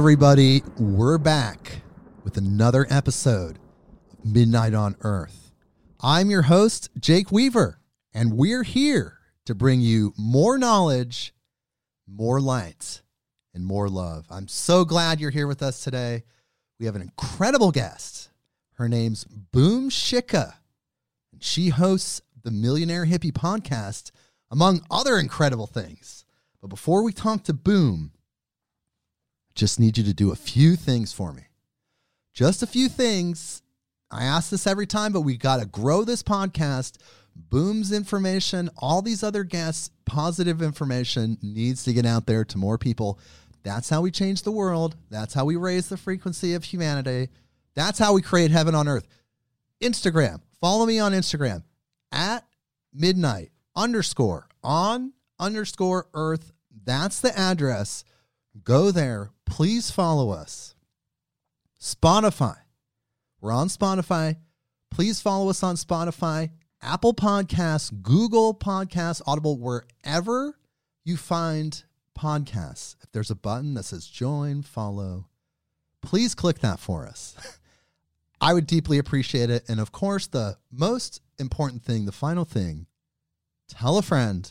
everybody, we're back with another episode of Midnight on Earth. I'm your host, Jake Weaver, and we're here to bring you more knowledge, more light, and more love. I'm so glad you're here with us today. We have an incredible guest. Her name's Boom Shikha. She hosts the Millionaire Hippie podcast, among other incredible things. But before we talk to Boom, just need you to do a few things for me. Just a few things. I ask this every time, but we got to grow this podcast. Boom's information, all these other guests, positive information needs to get out there to more people. That's how we change the world. That's how we raise the frequency of humanity. That's how we create heaven on earth. Instagram. Follow me on Instagram at midnight underscore on underscore earth. That's the address. Go there. Please follow us. Spotify. We're on Spotify. Please follow us on Spotify, Apple Podcasts, Google Podcasts, Audible, wherever you find podcasts. If there's a button that says join, follow, please click that for us. I would deeply appreciate it. And of course, the most important thing, the final thing, tell a friend.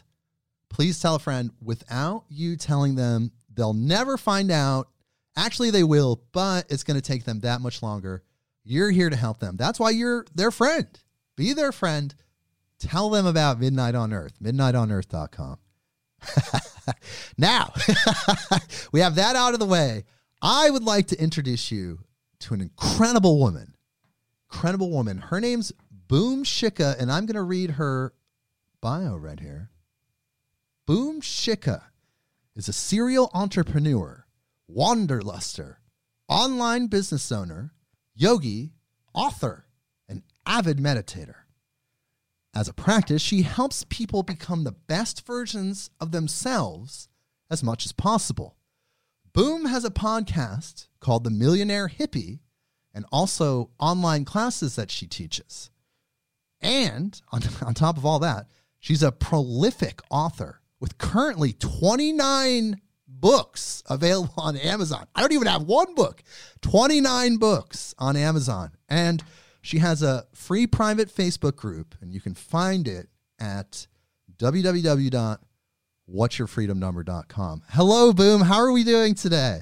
Please tell a friend without you telling them They'll never find out. Actually, they will, but it's going to take them that much longer. You're here to help them. That's why you're their friend. Be their friend. Tell them about Midnight on Earth, midnightonearth.com. now, we have that out of the way. I would like to introduce you to an incredible woman. Incredible woman. Her name's Boom Shikha, and I'm going to read her bio right here. Boom Shikha is a serial entrepreneur, wanderluster, online business owner, yogi, author, and avid meditator. As a practice, she helps people become the best versions of themselves as much as possible. Boom has a podcast called The Millionaire Hippie and also online classes that she teaches. And on, on top of all that, she's a prolific author with currently 29 books available on Amazon. I don't even have one book, 29 books on Amazon. And she has a free private Facebook group, and you can find it at www.whatsyourfreedomnumber.com. Hello, Boom. How are we doing today?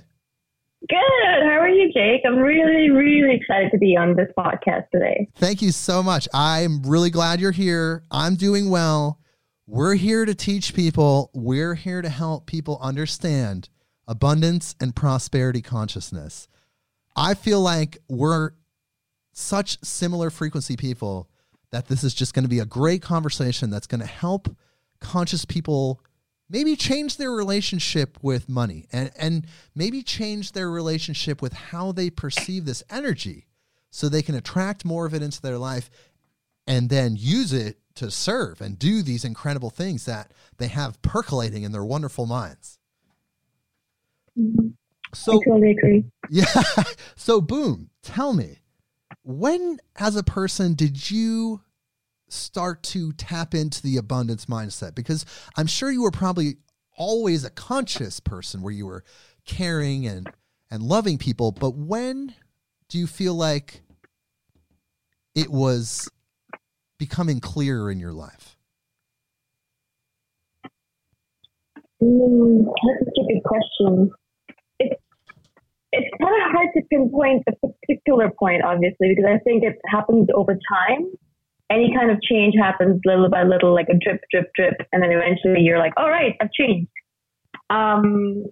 Good. How are you, Jake? I'm really, really excited to be on this podcast today. Thank you so much. I'm really glad you're here. I'm doing well. We're here to teach people, we're here to help people understand abundance and prosperity consciousness. I feel like we're such similar frequency people that this is just going to be a great conversation that's going to help conscious people maybe change their relationship with money and, and maybe change their relationship with how they perceive this energy so they can attract more of it into their life and then use it to serve and do these incredible things that they have percolating in their wonderful minds. Mm-hmm. So, I totally agree. Yeah. So, boom, tell me, when as a person did you start to tap into the abundance mindset? Because I'm sure you were probably always a conscious person where you were caring and and loving people, but when do you feel like it was becoming clearer in your life? Mm, that's a good question. It's it's kind of hard to pinpoint a particular point, obviously, because I think it happens over time. Any kind of change happens little by little, like a drip, drip, drip, and then eventually you're like, "All right, I've changed." Um,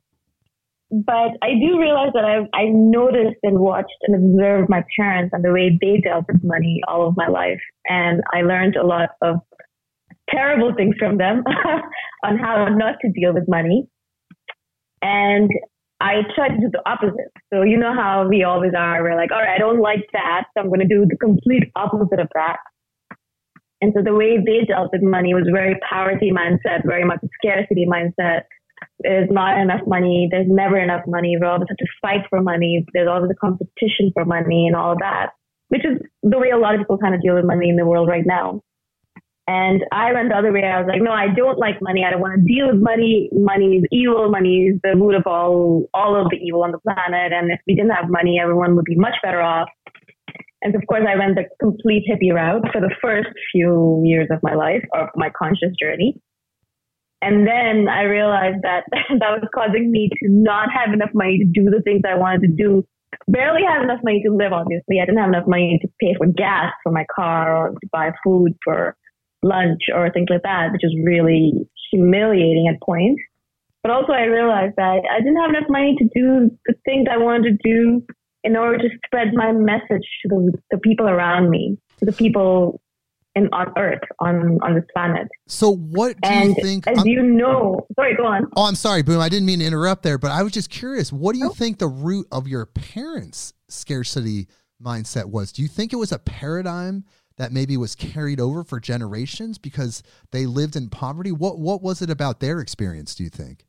but I do realize that I've, I noticed and watched and observed my parents and the way they dealt with money all of my life. And I learned a lot of terrible things from them on how not to deal with money. And I tried to do the opposite. So you know how we always are. We're like, all right, I don't like that. So I'm going to do the complete opposite of that. And so the way they dealt with money was very poverty mindset, very much a scarcity mindset there's not enough money. There's never enough money. We're always have to fight for money. There's always a competition for money and all of that, which is the way a lot of people kind of deal with money in the world right now. And I went the other way. I was like, no, I don't like money. I don't want to deal with money. Money is evil. Money is the root of all, all of the evil on the planet. And if we didn't have money, everyone would be much better off. And of course, I went the complete hippie route for the first few years of my life, of my conscious journey. And then I realized that that was causing me to not have enough money to do the things I wanted to do. Barely had enough money to live, obviously. I didn't have enough money to pay for gas for my car or to buy food for lunch or things like that, which was really humiliating at points. But also I realized that I didn't have enough money to do the things I wanted to do in order to spread my message to the, the people around me, to the people in, on Earth, on, on this planet. So what do and you think? As I'm, you know, sorry, go on. oh, I'm sorry, Boom. I didn't mean to interrupt there, but I was just curious. What do you think the root of your parents' scarcity mindset was? Do you think it was a paradigm that maybe was carried over for generations because they lived in poverty? What what was it about their experience? Do you think?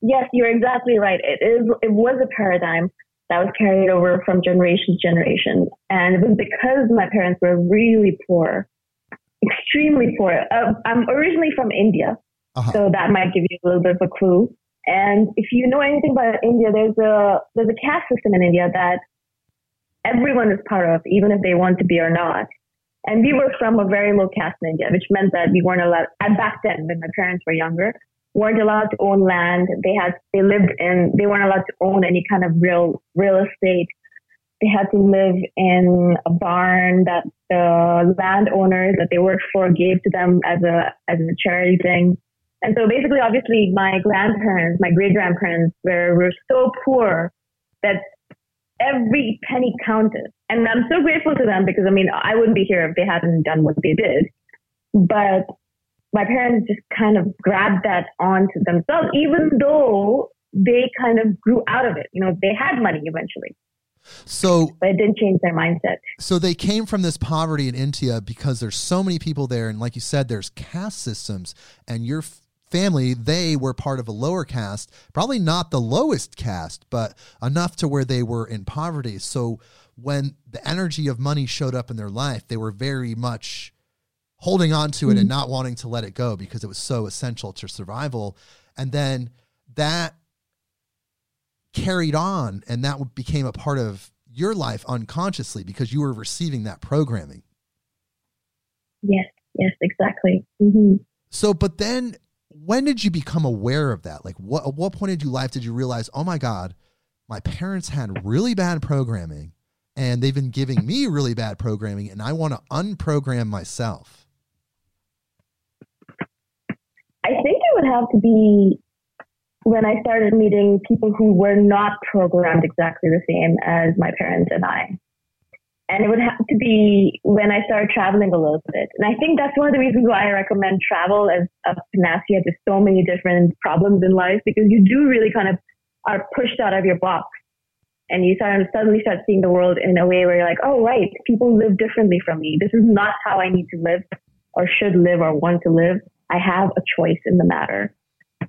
Yes, you're exactly right. It is. It was a paradigm that was carried over from generation to generation, and it was because my parents were really poor, extremely poor. Uh, I'm originally from India, Uh-huh. so that might give you a little bit of a clue. And if you know anything about India, there's a there's a caste system in India that everyone is part of, even if they want to be or not. And we were from a very low caste in India, which meant that we weren't allowed. And back then, when my parents were younger, weren't allowed to own land. They had they lived in they weren't allowed to own any kind of real real estate. They had to live in a barn that the landowners that they worked for gave to them as a as a charity thing. And so basically, obviously, my grandparents, my great grandparents were were so poor that every penny counted. And I'm so grateful to them because I mean I wouldn't be here if they hadn't done what they did. But my parents just kind of grabbed that onto themselves, even though they kind of grew out of it. You know, they had money eventually, So but it didn't change their mindset. so they came from this poverty in India because there's so many people there, and like you said, there's caste systems, and your f- family they were part of a lower caste, probably not the lowest caste, but enough to where they were in poverty. So when the energy of money showed up in their life, they were very much holding on to it and not wanting to let it go because it was so essential to survival. And then that carried on and that became a part of your life unconsciously because you were receiving that programming. Yes, yes, exactly. hmm So, but then when did you become aware of that? Like, what, at what point in your life did you realize, oh my God, my parents had really bad programming and they've been giving me really bad programming and I want to unprogram myself? I think it would have to be when I started meeting people who were not programmed exactly the same as my parents and I. And it would have to be when I started traveling a little bit. And I think that's one of the reasons why I recommend travel as a panacea to so many different problems in life because you do really kind of are pushed out of your box. And you start, suddenly start seeing the world in a way where you're like, oh, right, people live differently from me. This is not how I need to live or should live or want to live. I have a choice in the matter.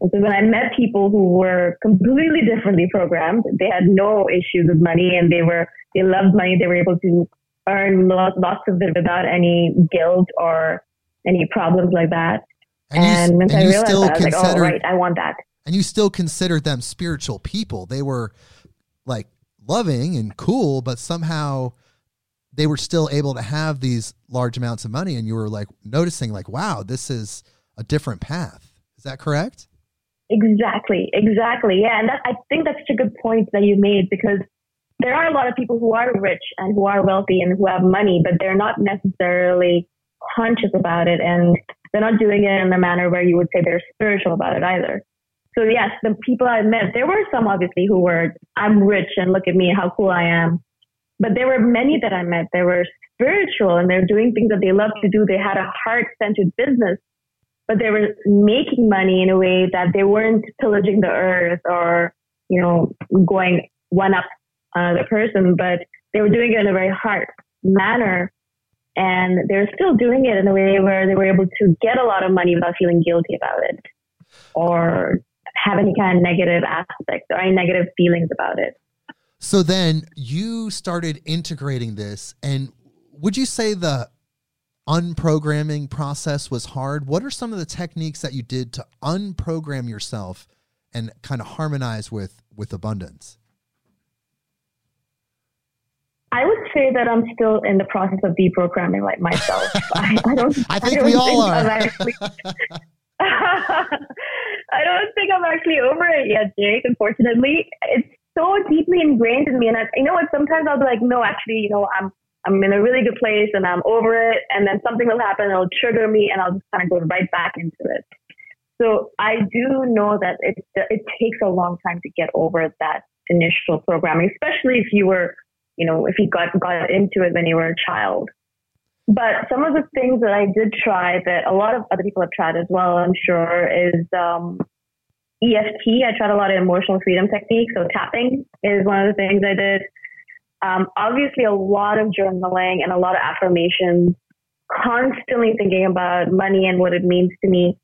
And so when I met people who were completely differently programmed, they had no issues with money and they were they loved money. They were able to earn lots, lots of it without any guilt or any problems like that. And you, once and I realized that, I was like, oh, right, I want that. and you still considered them spiritual people. They were like loving and cool, but somehow they were still able to have these large amounts of money. And you were like noticing, like, wow, this is a different path. Is that correct? Exactly, exactly. Yeah, and that, I think that's such a good point that you made because there are a lot of people who are rich and who are wealthy and who have money, but they're not necessarily conscious about it and they're not doing it in a manner where you would say they're spiritual about it either. So yes, the people I met, there were some obviously who were, I'm rich and look at me, how cool I am. But there were many that I met. They were spiritual and they're doing things that they love to do. They had a heart centered business, but they were making money in a way that they weren't pillaging the earth or, you know, going one up another person, but they were doing it in a very hard manner. And they're still doing it in a way where they were able to get a lot of money without feeling guilty about it. or have any kind of negative aspects or any negative feelings about it. So then you started integrating this, and would you say the unprogramming process was hard? What are some of the techniques that you did to unprogram yourself and kind of harmonize with with abundance? I would say that I'm still in the process of deprogramming like myself. I, I, don't. I think I don't we all are. Actually, I don't think I'm actually over it yet, Jake. Unfortunately, it's so deeply ingrained in me, and I, you know what? Sometimes I'll be like, no, actually, you know, I'm I'm in a really good place and I'm over it, and then something will happen, it'll trigger me, and I'll just kind of go right back into it. So I do know that it it takes a long time to get over that initial programming, especially if you were you know, if you got, got into it when you were a child. But some of the things that I did try that a lot of other people have tried as well, I'm sure, is um, EFT. I tried a lot of emotional freedom techniques. So tapping is one of the things I did. Um, obviously, a lot of journaling and a lot of affirmations, constantly thinking about money and what it means to me,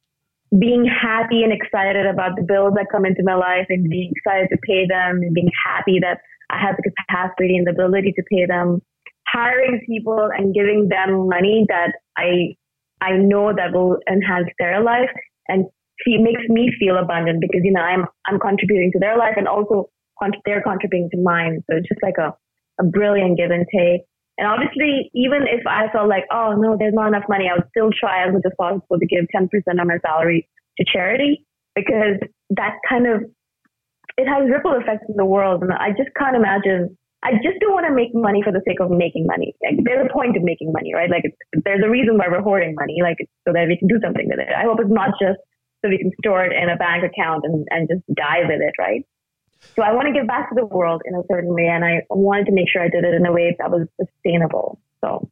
being happy and excited about the bills that come into my life and being excited to pay them and being happy that I have the capacity and the ability to pay them, hiring people and giving them money that I I know that will enhance their life and it makes me feel abundant because you know I'm I'm contributing to their life and also they're contributing to mine. So it's just like a a brilliant give and take. And obviously, even if I felt like, oh no, there's not enough money, I would still try as much as possible to give 10% of my salary to charity because that kind of it has ripple effects in the world. And I just can't imagine. I just don't want to make money for the sake of making money. Like, there's a point of making money, right? Like, there's a reason why we're hoarding money, like, so that we can do something with it. I hope it's not just so we can store it in a bank account and, and just die with it, right? So I want to give back to the world in a certain way, and I wanted to make sure I did it in a way that was sustainable. So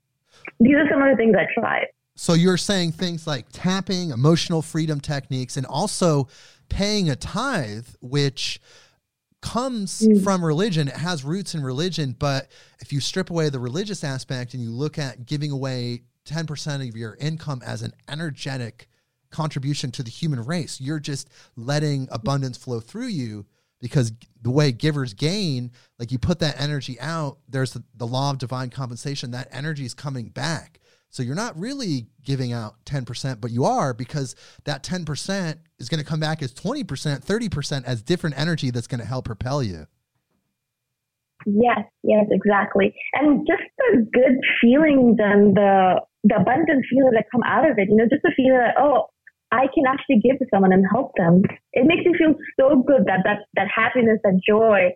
these are some of the things I tried. So you're saying things like tapping, emotional freedom techniques, and also paying a tithe, which comes mm. from religion. It has roots in religion, but if you strip away the religious aspect and you look at giving away 10% of your income as an energetic contribution to the human race, you're just letting abundance flow through you because the way givers gain, like you put that energy out, there's the, the law of divine compensation, that energy is coming back. So you're not really giving out 10%, but you are because that 10% is going to come back as 20%, 30% as different energy that's going to help propel you. Yes, yes, exactly. And just the good feelings and the the abundant feelings that come out of it, you know, just the feeling that, oh, I can actually give to someone and help them. It makes me feel so good that that that happiness, that joy.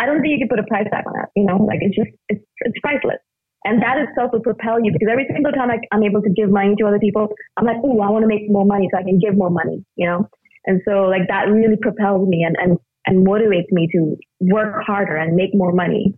I don't think you can put a price tag on that. You know, like it's just it's it's priceless. And that itself will propel you because every single time I, I'm able to give money to other people, I'm like, oh, I want to make more money so I can give more money, you know? And so like that really propels me and, and, and motivates me to work harder and make more money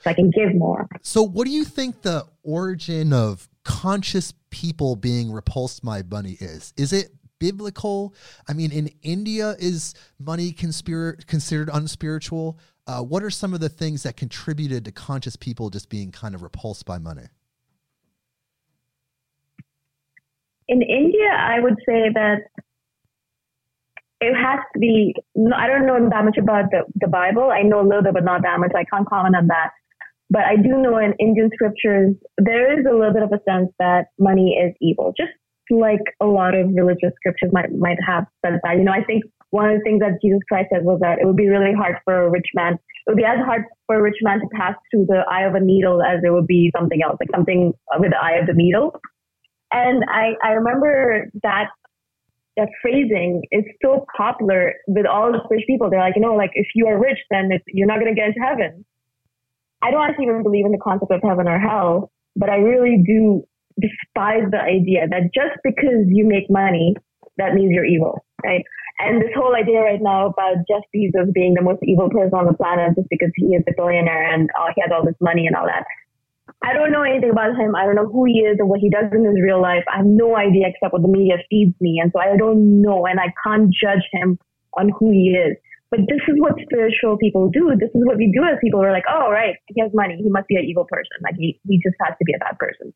so I can give more. So what do you think the origin of conscious people being repulsed by money is? Is it biblical? I mean, in India, is money conspir- considered unspiritual? Uh, what are some of the things that contributed to conscious people just being kind of repulsed by money? In India, I would say that it has to be. I don't know that much about the, the Bible. I know a little bit, but not that much. I can't comment on that. But I do know in Indian scriptures, there is a little bit of a sense that money is evil, just like a lot of religious scriptures might might have said that. You know, I think one of the things that Jesus Christ said was that it would be really hard for a rich man. It would be as hard for a rich man to pass through the eye of a needle as it would be something else, like something with the eye of the needle. And I, I remember that that phrasing is so popular with all the rich people. They're like, you know, like if you are rich, then you're not going to get into heaven. I don't actually even believe in the concept of heaven or hell, but I really do despise the idea that just because you make money, that means you're evil, right? And this whole idea right now about Jeff Bezos being the most evil person on the planet just because he is a billionaire and uh, he has all this money and all that. I don't know anything about him. I don't know who he is or what he does in his real life. I have no idea except what the media feeds me. And so I don't know and I can't judge him on who he is. But this is what spiritual people do. This is what we do as people. We're like, oh, right, he has money. He must be an evil person. Like he, he just has to be a bad person.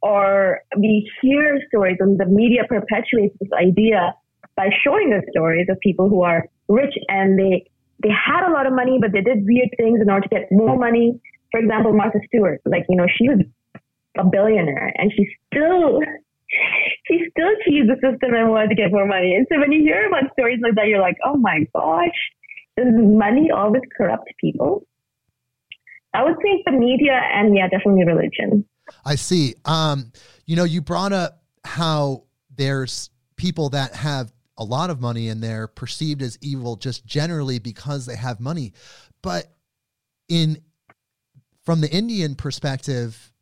Or we hear stories and the media perpetuates this idea by showing the stories of people who are rich and they they had a lot of money, but they did weird things in order to get more money. For example, Martha Stewart, like you know, she was a billionaire and she still she still cheated the system and wanted to get more money. And so when you hear about stories like that, you're like, oh my gosh, does money always corrupt people? I would say the media and yeah, definitely religion. I see. Um, you know, you brought up how there's people that have a lot of money and they're perceived as evil just generally because they have money. But in from the Indian perspective,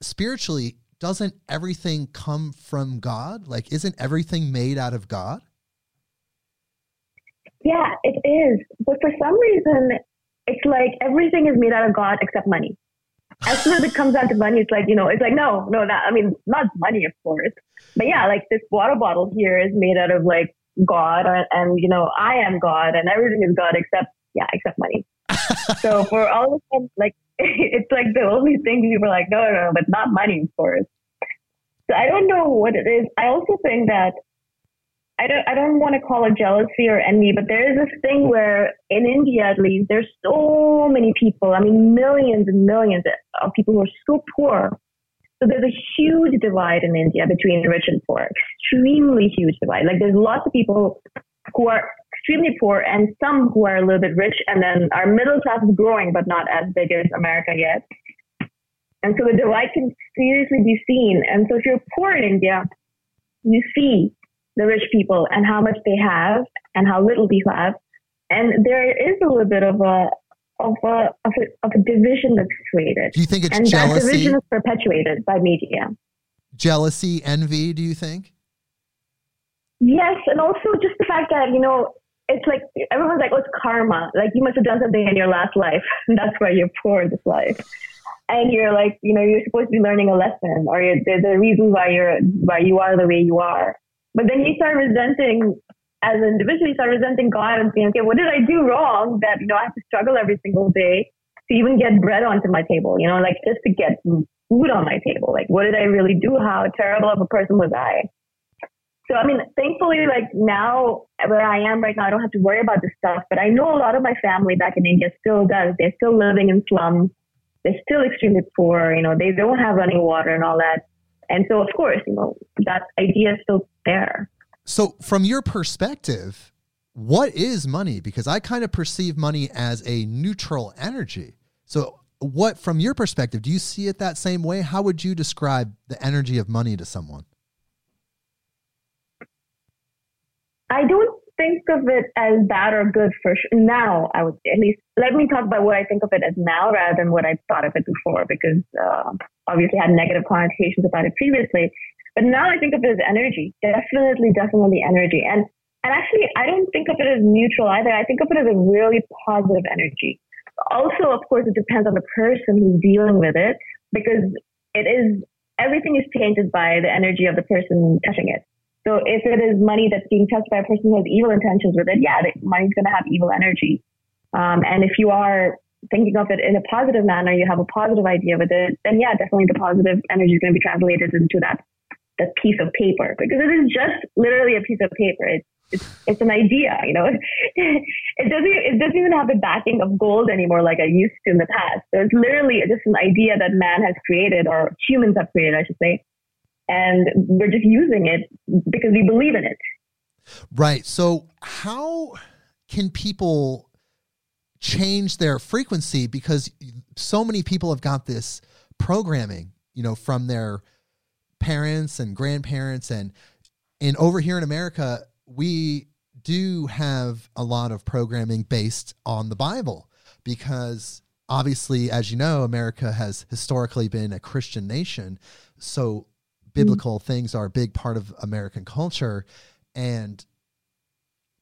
spiritually, doesn't everything come from God? Like, isn't everything made out of God? Yeah, it is. But for some reason, it's like everything is made out of God except money. As soon as it comes down to money, it's like, you know, it's like, no, no, that, I mean, not money, of course. But yeah, like this water bottle here is made out of like God and, and you know, I am God and everything is God except, yeah, except money. so for all of them, like, it's like the only thing people are like, no, no, no, but not money, of course. So I don't know what it is. I also think that I don't I don't want to call it jealousy or envy, but there is this thing where in India at least there's so many people. I mean millions and millions of people who are so poor. So there's a huge divide in India between rich and poor. Extremely huge divide. Like there's lots of people who are extremely poor and some who are a little bit rich and then our middle class is growing but not as big as America yet. And so the divide can seriously be seen. And so if you're poor in India, you see the rich people and how much they have and how little we have. And there is a little bit of a of a of a, of a division that's created. Do you think it's and jealousy? that division is perpetuated by media. Jealousy, envy, do you think? Yes, and also just the fact that, you know, it's like everyone's like, oh, it's karma. Like you must have done something in your last life. And That's why you're poor in this life. And you're like, you know, you're supposed to be learning a lesson, or there's a reason why you're why you are the way you are. But then you start resenting, as an individual, you start resenting God and saying, okay, what did I do wrong that, you know, I have to struggle every single day to even get bread onto my table, you know, like just to get food on my table. Like, what did I really do? How terrible of a person was I? So, I mean, thankfully, like now where I am right now, I don't have to worry about this stuff. But I know a lot of my family back in India still does. They're still living in slums. They're still extremely poor. You know, they don't have running water and all that. And so, of course, you know, that idea is still there. So, from your perspective, what is money? Because I kind of perceive money as a neutral energy. So, what, from your perspective, do you see it that same way? How would you describe the energy of money to someone? I don't think of it as bad or good for sure. Now, I would say, at least let me talk about what I think of it as now rather than what I thought of it before, because uh, obviously I had negative connotations about it previously. But now I think of it as energy. Definitely, definitely energy. And and actually, I don't think of it as neutral either. I think of it as a really positive energy. Also, of course, it depends on the person who's dealing with it because it is everything is tainted by the energy of the person touching it. So if it is money that's being touched by a person who has evil intentions with it, yeah, the money's going to have evil energy. Um, and if you are thinking of it in a positive manner, you have a positive idea with it, then yeah, definitely the positive energy is going to be translated into that that piece of paper because it is just literally a piece of paper. It's it's, it's an idea, you know. it doesn't it doesn't even have the backing of gold anymore like I used to in the past. So it's literally just an idea that man has created or humans have created, I should say, and we're just using it because we believe in it. Right. So how can people change their frequency because so many people have got this programming, you know, from their parents and grandparents and and over here in America we do have a lot of programming based on the Bible because obviously as you know America has historically been a Christian nation so biblical mm-hmm. things are a big part of American culture and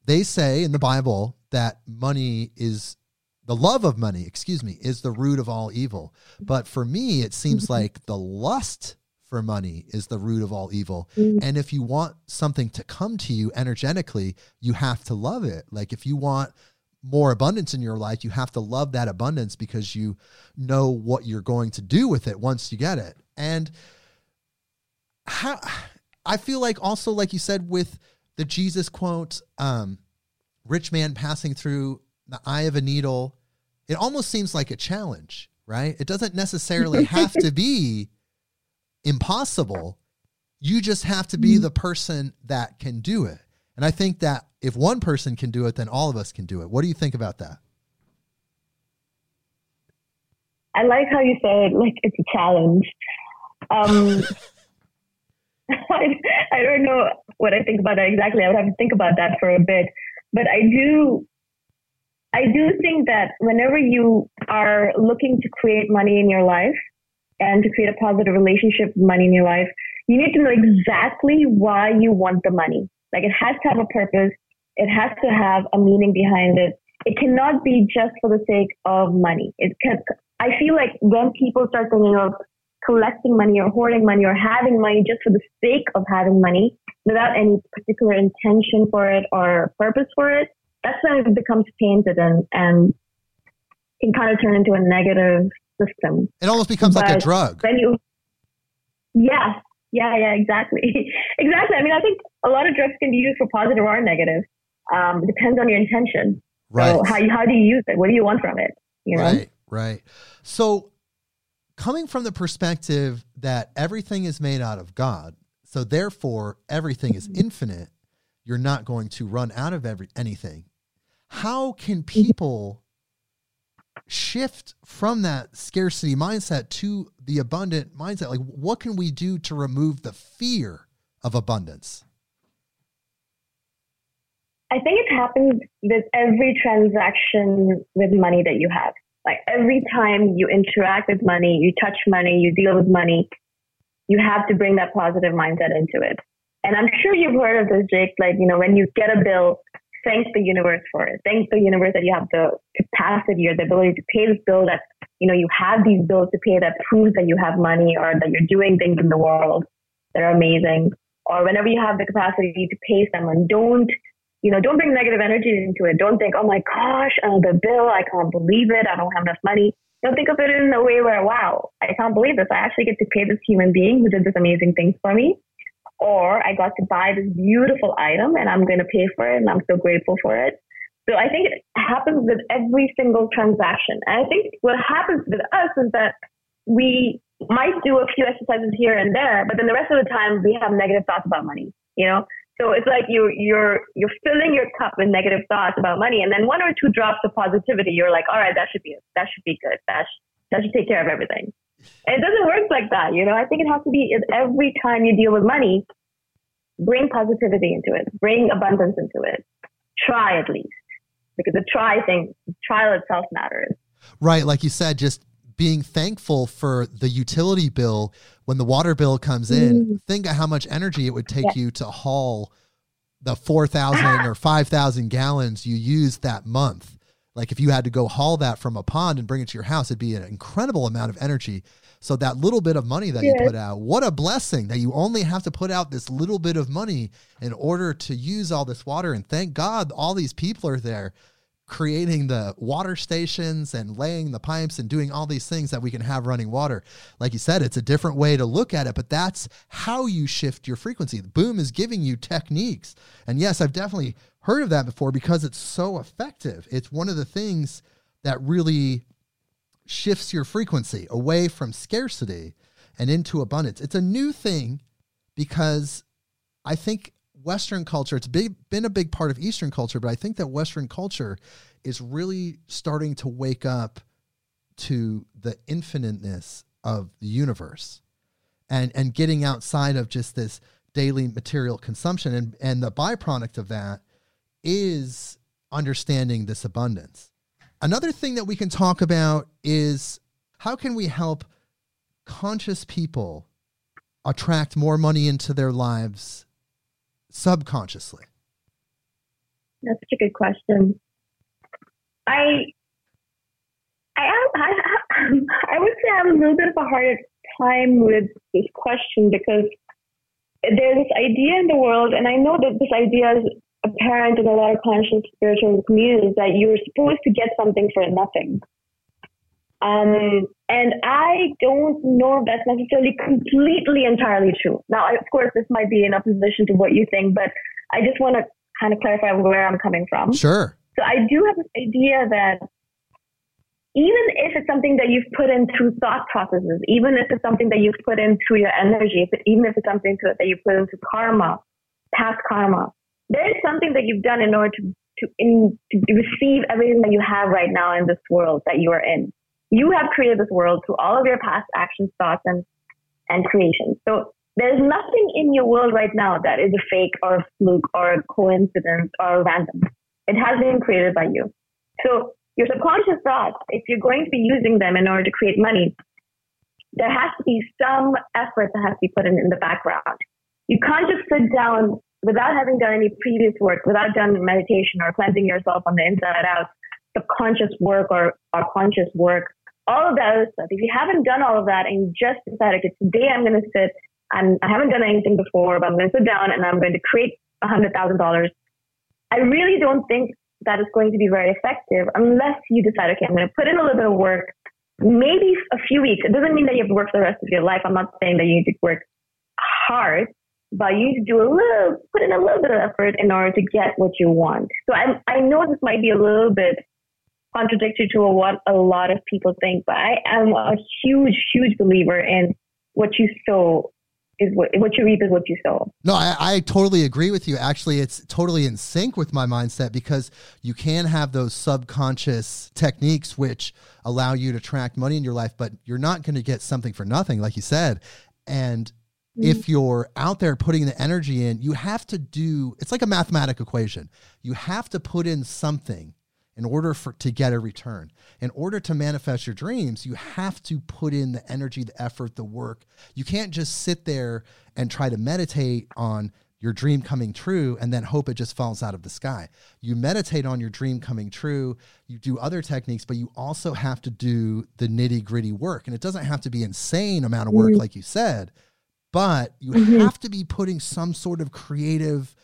they say in the Bible that money is the love of money, excuse me, is the root of all evil. But for me, it seems mm-hmm. like the lust for money is the root of all evil. Mm-hmm. And if you want something to come to you energetically, you have to love it. Like if you want more abundance in your life, you have to love that abundance because you know what you're going to do with it once you get it. And how I feel like also like you said with the Jesus quote, um, rich man passing through the eye of a needle, it almost seems like a challenge, right? It doesn't necessarily have to be impossible. You just have to be mm-hmm. the person that can do it. And I think that if one person can do it, then all of us can do it. What do you think about that? I like how you said like it's a challenge. Um, I, I don't know what I think about that exactly. I would have to think about that for a bit. But I do I do think that whenever you are looking to create money in your life and to create a positive relationship with money in your life, you need to know exactly why you want the money. Like it has to have a purpose. It has to have a meaning behind it. It cannot be just for the sake of money. It can, I feel like when people start thinking of collecting money or hoarding money or having money just for the sake of having money without any particular intention for it or purpose for it, that's when it becomes tainted and, and can kind of turn into a negative system. It almost becomes but like a drug. Then you, yeah, yeah, yeah, exactly. exactly. I mean, I think a lot of drugs can be used for positive or negative. Um, it depends on your intention. Right. So how, how do you use it? What do you want from it? You know? Right, right. So coming from the perspective that everything is made out of God, so therefore everything is infinite, you're not going to run out of every anything. How can people shift from that scarcity mindset to the abundant mindset? Like what can we do to remove the fear of abundance? I think it happens with every transaction with money that you have. Like every time you interact with money, you touch money, you deal with money, you have to bring that positive mindset into it. And I'm sure you've heard of this, Jake. Like, you know, when you get a bill, thank the universe for it. Thank the universe that you have the capacity or the ability to pay this bill that, you know, you have these bills to pay that proves that you have money or that you're doing things in the world that are amazing. Or whenever you have the capacity to pay someone, don't you know, don't bring negative energy into it. Don't think, oh my gosh, uh, the bill, I can't believe it. I don't have enough money. Don't think of it in a way where, wow, I can't believe this. I actually get to pay this human being who did this amazing thing for me. Or I got to buy this beautiful item and I'm going to pay for it and I'm so grateful for it. So I think it happens with every single transaction. And I think what happens with us is that we might do a few exercises here and there, but then the rest of the time we have negative thoughts about money. You know, so it's like you you're you're filling your cup with negative thoughts about money, and then one or two drops of positivity, you're like, all right, that should be that should be good. That sh- that should take care of everything. And it doesn't work like that, you know. I think it has to be every time you deal with money, bring positivity into it, bring abundance into it. Try at least, because the try thing, trial itself matters. Right, like you said, just being thankful for the utility bill when the water bill comes in. Mm. Think of how much energy it would take yeah. you to haul the 4,000 or 5,000 gallons you used that month. Like if you had to go haul that from a pond and bring it to your house, it'd be an incredible amount of energy. So that little bit of money that yeah. you put out, what a blessing that you only have to put out this little bit of money in order to use all this water. And thank God all these people are there creating the water stations and laying the pipes and doing all these things that we can have running water. Like you said, it's a different way to look at it, but that's how you shift your frequency. The boom is giving you techniques. And yes, I've definitely heard of that before because it's so effective. It's one of the things that really shifts your frequency away from scarcity and into abundance. It's a new thing because I think Western culture, it's big, been a big part of Eastern culture, but I think that Western culture is really starting to wake up to the infiniteness of the universe and, and getting outside of just this daily material consumption. And, and the byproduct of that is understanding this abundance. Another thing that we can talk about is how can we help conscious people attract more money into their lives subconsciously? That's a good question. I, I, I, I would say I have a little bit of a harder time with this question because there's this idea in the world, and I know that this idea is apparent in a lot of conscious spiritual communities that you're supposed to get something for nothing. Um, and I don't know if that's necessarily completely entirely true. Now, of course, this might be in opposition to what you think, but I just want to kind of clarify where I'm coming from. Sure. So I do have this idea that even if it's something that you've put in through thought processes, even if it's something that you've put in through your energy, if it, even if it's something to, that you put into karma, past karma, there is something that you've done in order to to, in, to receive everything that you have right now in this world that you are in. You have created this world through all of your past actions, thoughts, and and creations. So there's nothing in your world right now that is a fake or a fluke or a coincidence or random. It has been created by you. So your subconscious thoughts, if you're going to be using them in order to create money, there has to be some effort that has to be put in in the background. You can't just sit down without having done any previous work, without done meditation or cleansing yourself on the inside out, subconscious work or, or conscious work, all of that other stuff. If you haven't done all of that and you just decided, okay, today I'm going to sit and I haven't done anything before, but I'm going to sit down and I'm going to create $100,000. I really don't think that is going to be very effective unless you decide, okay, I'm going to put in a little bit of work, maybe a few weeks. It doesn't mean that you have to work for the rest of your life. I'm not saying that you need to work hard, but you need to do a little, put in a little bit of effort in order to get what you want. So I, I know this might be a little bit contradictory to what a lot of people think, but I am a huge, huge believer in what you sow is what, what you reap is what you sow. No, I, I, totally agree with you. Actually, it's totally in sync with my mindset because you can have those subconscious techniques which allow you to attract money in your life, but you're not going to get something for nothing, like you said. And mm-hmm. if you're out there putting the energy in, you have to do it's like a mathematical equation. You have to put in something in order for to get a return. In order to manifest your dreams you have to put in the energy the effort the work. You can't just sit there and try to meditate on your dream coming true and then hope it just falls out of the sky. You meditate on your dream coming true. You do other techniques but you also have to do the nitty gritty work. And it doesn't have to be insane amount of work mm-hmm. like you said but you mm-hmm. have to be putting some sort of creative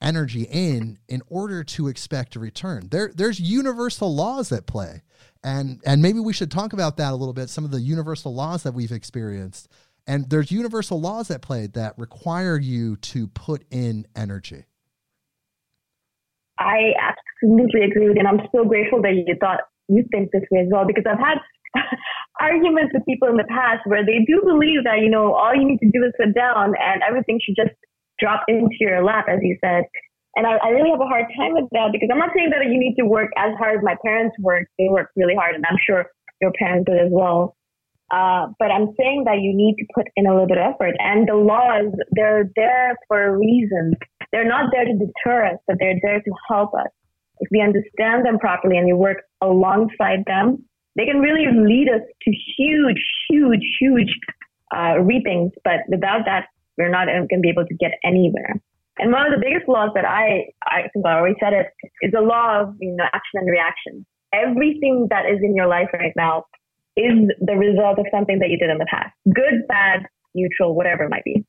energy in in order to expect a return. There there's universal laws at play. And and maybe we should talk about that a little bit, some of the universal laws that we've experienced. And there's universal laws at play that require you to put in energy. I absolutely agree. And I'm so grateful that you thought you think this way as well because I've had arguments with people in the past where they do believe that, you know, all you need to do is sit down and everything should just drop into your lap, as you said. And I, I really have a hard time with that because I'm not saying that you need to work as hard as my parents worked. They worked really hard, and I'm sure your parents did as well. Uh, but I'm saying that you need to put in a little bit of effort. And the laws, they're there for a reason. They're not there to deter us, but they're there to help us. If we understand them properly and we work alongside them, they can really lead us to huge, huge, huge uh, reapings. But without that we're not going to be able to get anywhere. And one of the biggest laws that I, I think I already said it, is the law of you know action and reaction. Everything that is in your life right now is the result of something that you did in the past. Good, bad, neutral, whatever it might be.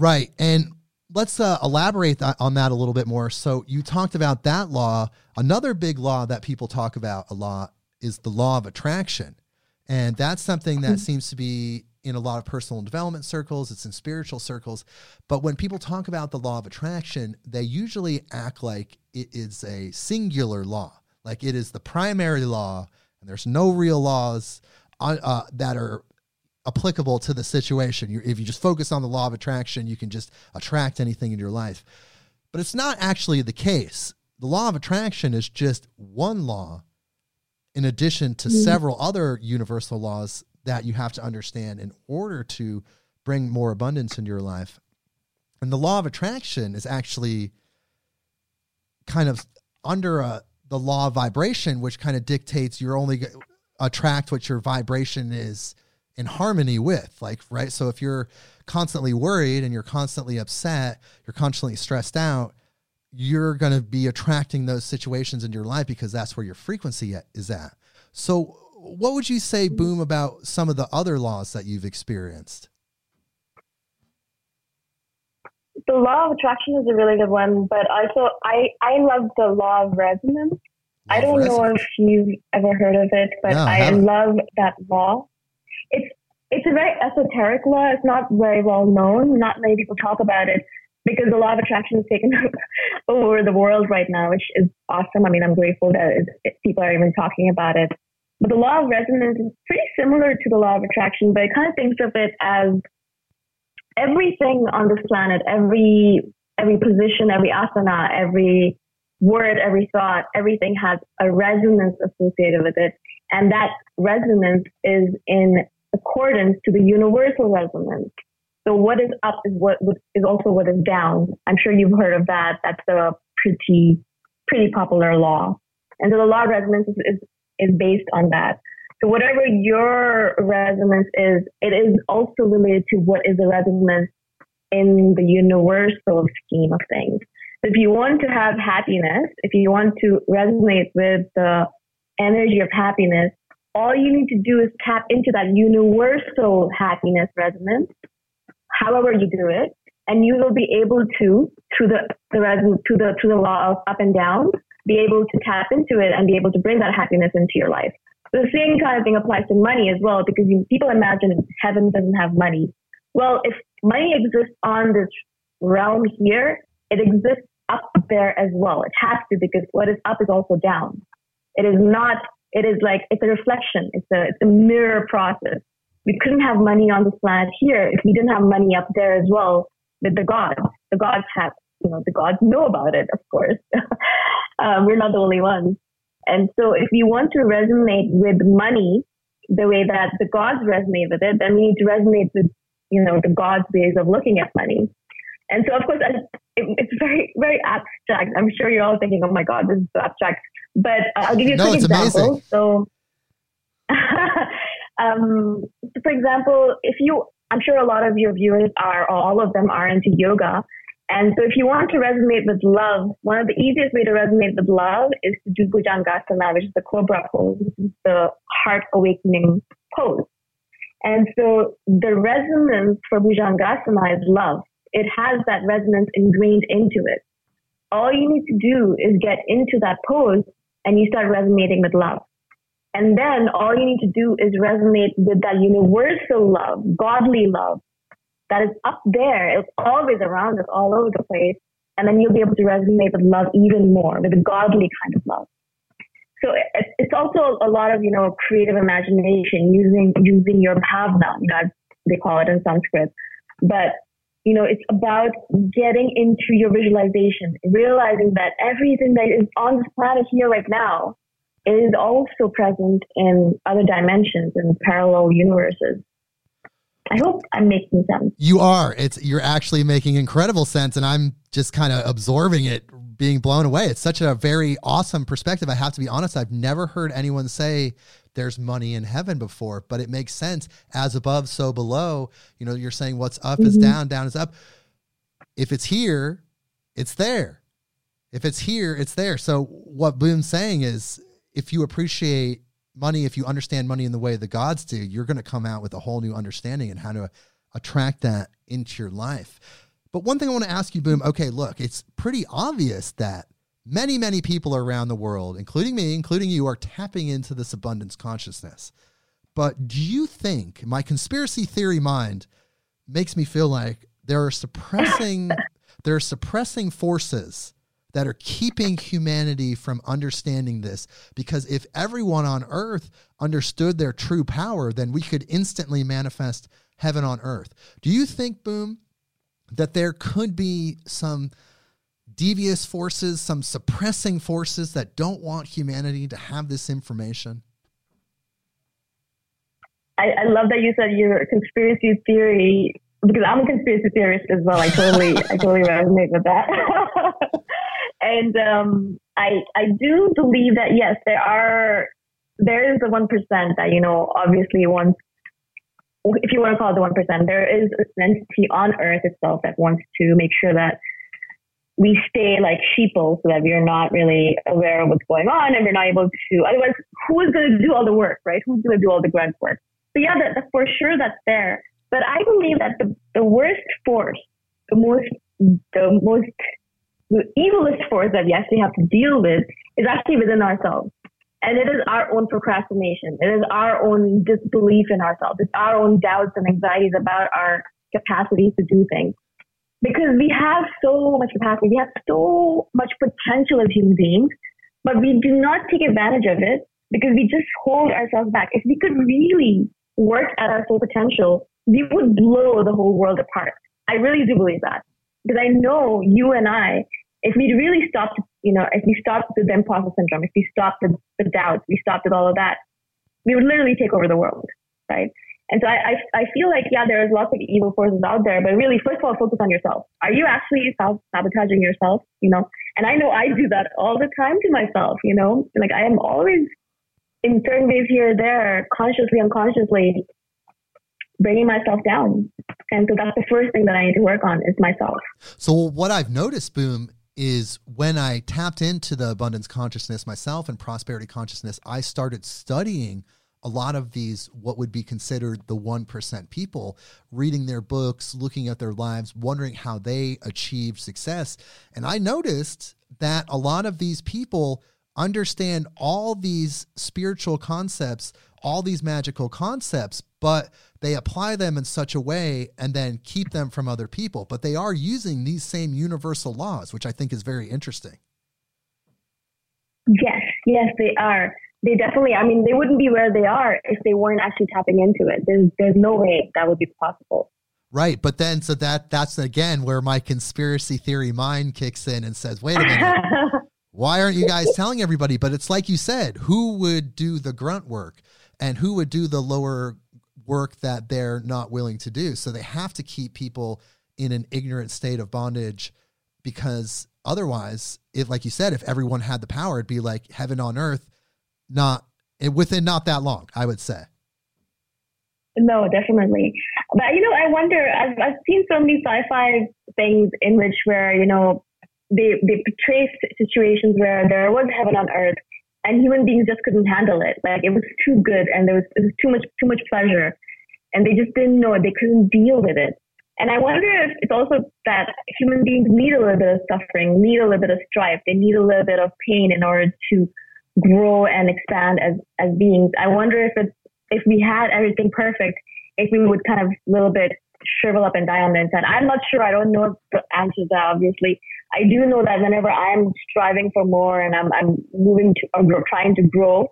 Right. And let's uh, elaborate that, on that a little bit more. So you talked about that law. Another big law that people talk about a lot is the law of attraction. And that's something that mm-hmm. seems to be in a lot of personal development circles, it's in spiritual circles. But when people talk about the law of attraction, they usually act like it is a singular law, like it is the primary law, and there's no real laws uh, uh, that are applicable to the situation. You, if you just focus on the law of attraction, you can just attract anything in your life. But it's not actually the case. The law of attraction is just one law in addition to mm-hmm. several other universal laws that you have to understand in order to bring more abundance into your life. And the law of attraction is actually kind of under a, the law of vibration, which kind of dictates you're only attract what your vibration is in harmony with. Like, right? So if you're constantly worried and you're constantly upset, you're constantly stressed out, you're going to be attracting those situations in your life because that's where your frequency is at. So what would you say, Boom, about some of the other laws that you've experienced? The law of attraction is a really good one, but also I I love the law of resonance. Law I don't resonance. know if you've ever heard of it, but no, I, love that law. It's it's a very esoteric law. It's not very well known. Not many people talk about it. because the law of attraction is taken over the world right now, which is awesome. I mean, I'm grateful that it, people are even talking about it. But the law of resonance is pretty similar to the law of attraction, but it kind of thinks of it as everything on this planet, every every position, every asana, every word, every thought, everything has a resonance associated with it. And that resonance is in accordance to the universal resonance. So what is up is what is also what is down. I'm sure you've heard of that. That's a pretty, pretty popular law. And so the law of resonance is, is, is based on that. So whatever your resonance is, it is also related to what is the resonance in the universal scheme of things. If you want to have happiness, if you want to resonate with the energy of happiness, all you need to do is tap into that universal happiness resonance, however you do it, and you will be able to, through the, the to the, to the law of up and down, be able to tap into it and be able to bring that happiness into your life. The same kind of thing applies to money as well, because people imagine heaven doesn't have money. Well, if money exists on this realm here, it exists up there as well. It has to because what is up is also down. It is not, it is like, it's a reflection. It's a, it's a mirror process. We couldn't have money on this planet here if we didn't have money up there as well with the gods. The gods have, you know, the gods know about it, of course. um, we're not the only ones. And so if you want to resonate with money the way that the gods resonate with it, then we need to resonate with, you know, the gods' ways of looking at money. And so, of course, it's very, very abstract. I'm sure you're all thinking, oh my God, this is so abstract. But uh, I'll give you a no, quick example. Amazing. So, um, so, for example, if you, I'm sure a lot of your viewers are, or all of them are into yoga. And so if you want to resonate with love, one of the easiest way to resonate with love is to do Bhujangasana, which is the cobra pose, which is the heart awakening pose. And so the resonance for Bhujangasana is love it has that resonance ingrained into it. All you need to do is get into that pose and you start resonating with love. And then all you need to do is resonate with that universal love, godly love that is up there. It's always around us, all over the place. And then you'll be able to resonate with love even more, with a godly kind of love. So it's also a lot of, you know, creative imagination using, using your bhavna, know, they call it in Sanskrit. But you know, it's about getting into your visualization, realizing that everything that is on this planet here right now is also present in other dimensions and parallel universes. I hope I'm making sense. You are. It's you're actually making incredible sense and I'm just kind of absorbing it, being blown away. It's such a very awesome perspective. I have to be honest, I've never heard anyone say there's money in heaven before, but it makes sense as above, so below. You know, you're saying what's up mm-hmm. is down, down is up. If it's here, it's there. If it's here, it's there. So what Boom's saying is if you appreciate money, if you understand money in the way the gods do, you're going to come out with a whole new understanding and how to attract that into your life. But one thing I want to ask you, Boom, okay, look, it's pretty obvious that Many, many people around the world, including me, including you, are tapping into this abundance consciousness. But do you think my conspiracy theory mind makes me feel like there are suppressing there are suppressing forces that are keeping humanity from understanding this because if everyone on earth understood their true power then we could instantly manifest heaven on earth do you think boom that there could be some devious forces, some suppressing forces that don't want humanity to have this information? I, I love that you said your conspiracy theory because I'm a conspiracy theorist as well. I totally, I totally resonate with that. and um, I, I do believe that yes, there are, there is the one percent that you know obviously wants, if you want to call it the one percent, there is an entity on Earth itself that wants to make sure that we stay like sheeple so that we're not really aware of what's going on and we're not able to otherwise who is going to do all the work right? Who's going to do all the grunt work? So yeah that, that for sure that's there. But i believe that the, the worst force the most the most the evilest force that we actually have to deal with is actually within ourselves. And it is our own procrastination. It is our own disbelief in ourselves. It's our own doubts and anxieties about our capacities to do things. Because we have so much capacity, we have so much potential as human beings, but we do not take advantage of it because we just hold ourselves back. If we could really work at our full potential, we would blow the whole world apart. I really do believe that. Because I know you and I, if we really stopped, you know, if we stopped the imposter syndrome, if we stopped the, the doubts, we stopped with all of that, we would literally take over the world, right? And so I, I, I feel like, yeah, there's lots of evil forces out there, but really, first of all, focus on yourself. Are you actually self sabotaging yourself? You know, and I know I do that all the time to myself, you know, like I am always in certain ways here or there, consciously, unconsciously, bringing myself down. And so that's the first thing that I need to work on is myself. So what I've noticed, Boom, is when I tapped into the abundance consciousness myself and prosperity consciousness, I started studying a lot of these what would be considered the 1% people reading their books looking at their lives wondering how they achieved success. And i noticed that a lot of these people understand all these spiritual concepts all these magical concepts but they apply them in such a way and then keep them from other people but they are using these same universal laws which i think is very interesting yes yes they are they definitely, I mean, they wouldn't be where they are if they weren't actually tapping into it. There's, there's no way that would be possible. Right, but then so that that's again where my conspiracy theory mind kicks in and says, "Wait a minute, why aren't you guys telling everybody?" But it's like you said, who would do the grunt work, and who would do the lower work that they're not willing to do? So they have to keep people in an ignorant state of bondage, because otherwise, if like you said, if everyone had the power, it'd be like heaven on earth not eh, within not that long, I would say. No, definitely. But you know, I wonder. I've I've seen so many sci-fi things in which where you know they they portray situations where there was heaven on earth and human beings just couldn't handle it. Like it was too good and there was, it was too much too much pleasure, and they just didn't know it. They couldn't deal with it. And I wonder if it's also that human beings need a little bit of suffering, need a little bit of strife, they need a little bit of pain in order to grow and expand as as beings. I wonder if it's if we had everything perfect, if we would kind of a little bit shrivel up and die on the inside. I'm not sure. I don't know the answers that, obviously. I do know that whenever I'm striving for more and I'm I'm moving to or trying to grow,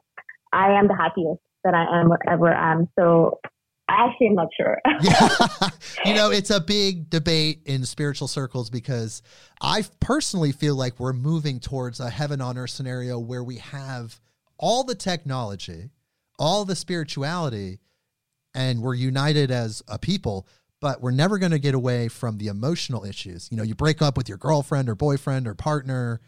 I am the happiest that I am ever am. So I Actually, I'm not sure. yeah. You know, it's a big debate in spiritual circles because I personally feel like we're moving towards a heaven on earth scenario where we have all the technology, all the spirituality, and we're united as a people, but we're never going to get away from the emotional issues. You know, you break up with your girlfriend or boyfriend or partner,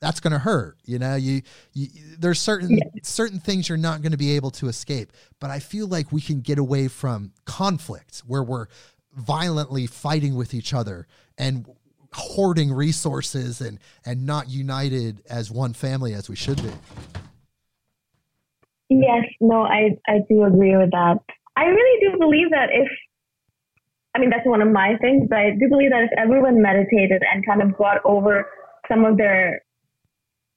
that's going to hurt you know you, you there's certain yeah. certain things you're not going to be able to escape but i feel like we can get away from conflict where we're violently fighting with each other and hoarding resources and and not united as one family as we should be yes no i i do agree with that i really do believe that if i mean that's one of my things but i do believe that if everyone meditated and kind of got over some of their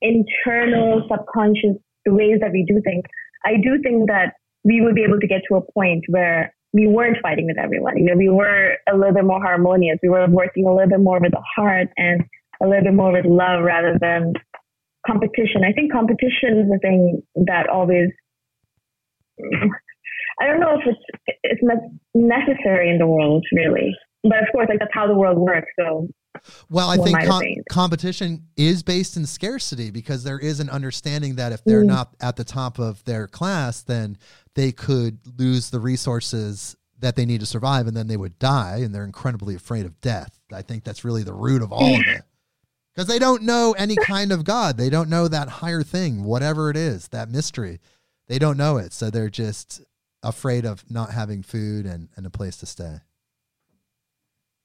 internal subconscious ways that we do things, I do think that we would be able to get to a point where we weren't fighting with everyone. You know, we were a little bit more harmonious. We were working a little bit more with the heart and a little bit more with love rather than competition. I think competition is the thing that always. I don't know if it's it's necessary in the world, really. But of course, like that's how the world works. So well, I think com- competition is based in scarcity because there is an understanding that if they're mm. not at the top of their class, then they could lose the resources that they need to survive and then they would die and they're incredibly afraid of death. I think that's really the root of all of it. Because they don't know any kind of God. They don't know that higher thing, whatever it is, that mystery. They don't know it. So they're just afraid of not having food and, and a place to stay.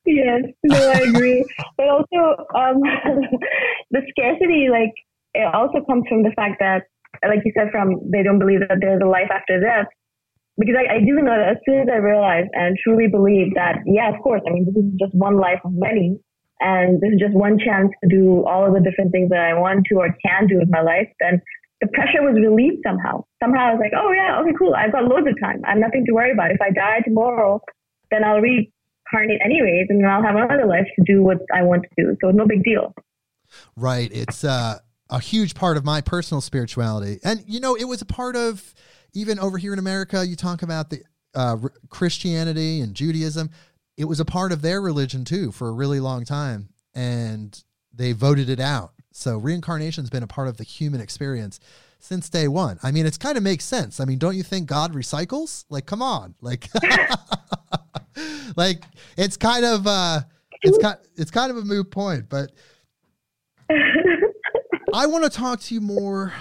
Yes, no, I agree. but also, um, the scarcity, like, it also comes from the fact that, like you said, from they don't believe that there's a life after death. Because I, I do know that as soon as I realized and truly believe that, yeah, of course, I mean, this is just one life of many, and this is just one chance to do all of the different things that I want to or can do with my life, then the pressure was relieved somehow. Somehow I was like, oh yeah, okay, cool. I've got loads of time. I have nothing to worry about. If I die tomorrow, then I'll reincarnate anyways, and then I'll have another life to do what I want to do. So no big deal. Right. It's uh, a huge part of my personal spirituality, and you know, it was a part of even over here in America. You talk about the uh, Christianity and Judaism. It was a part of their religion too for a really long time, and they voted it out. So reincarnation's been a part of the human experience since day one. I mean, it's kind of makes sense. I mean, don't you think God recycles? Like, come on, like, like it's kind of uh, it's kind it's kind of a moot point, but I want to talk to you more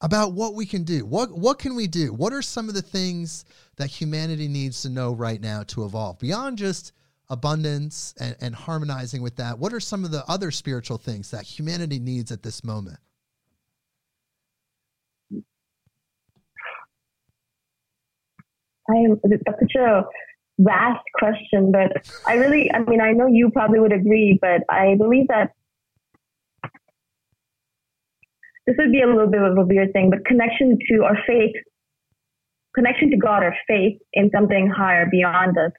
about what we can do. What what can we do? What are some of the things that humanity needs to know right now to evolve beyond just abundance and, and harmonizing with that? What are some of the other spiritual things that humanity needs at this moment? I that's such a vast question, but I really, I mean, I know you probably would agree, but I believe that this would be a little bit of a weird thing, but connection to our faith, connection to God or faith in something higher beyond us,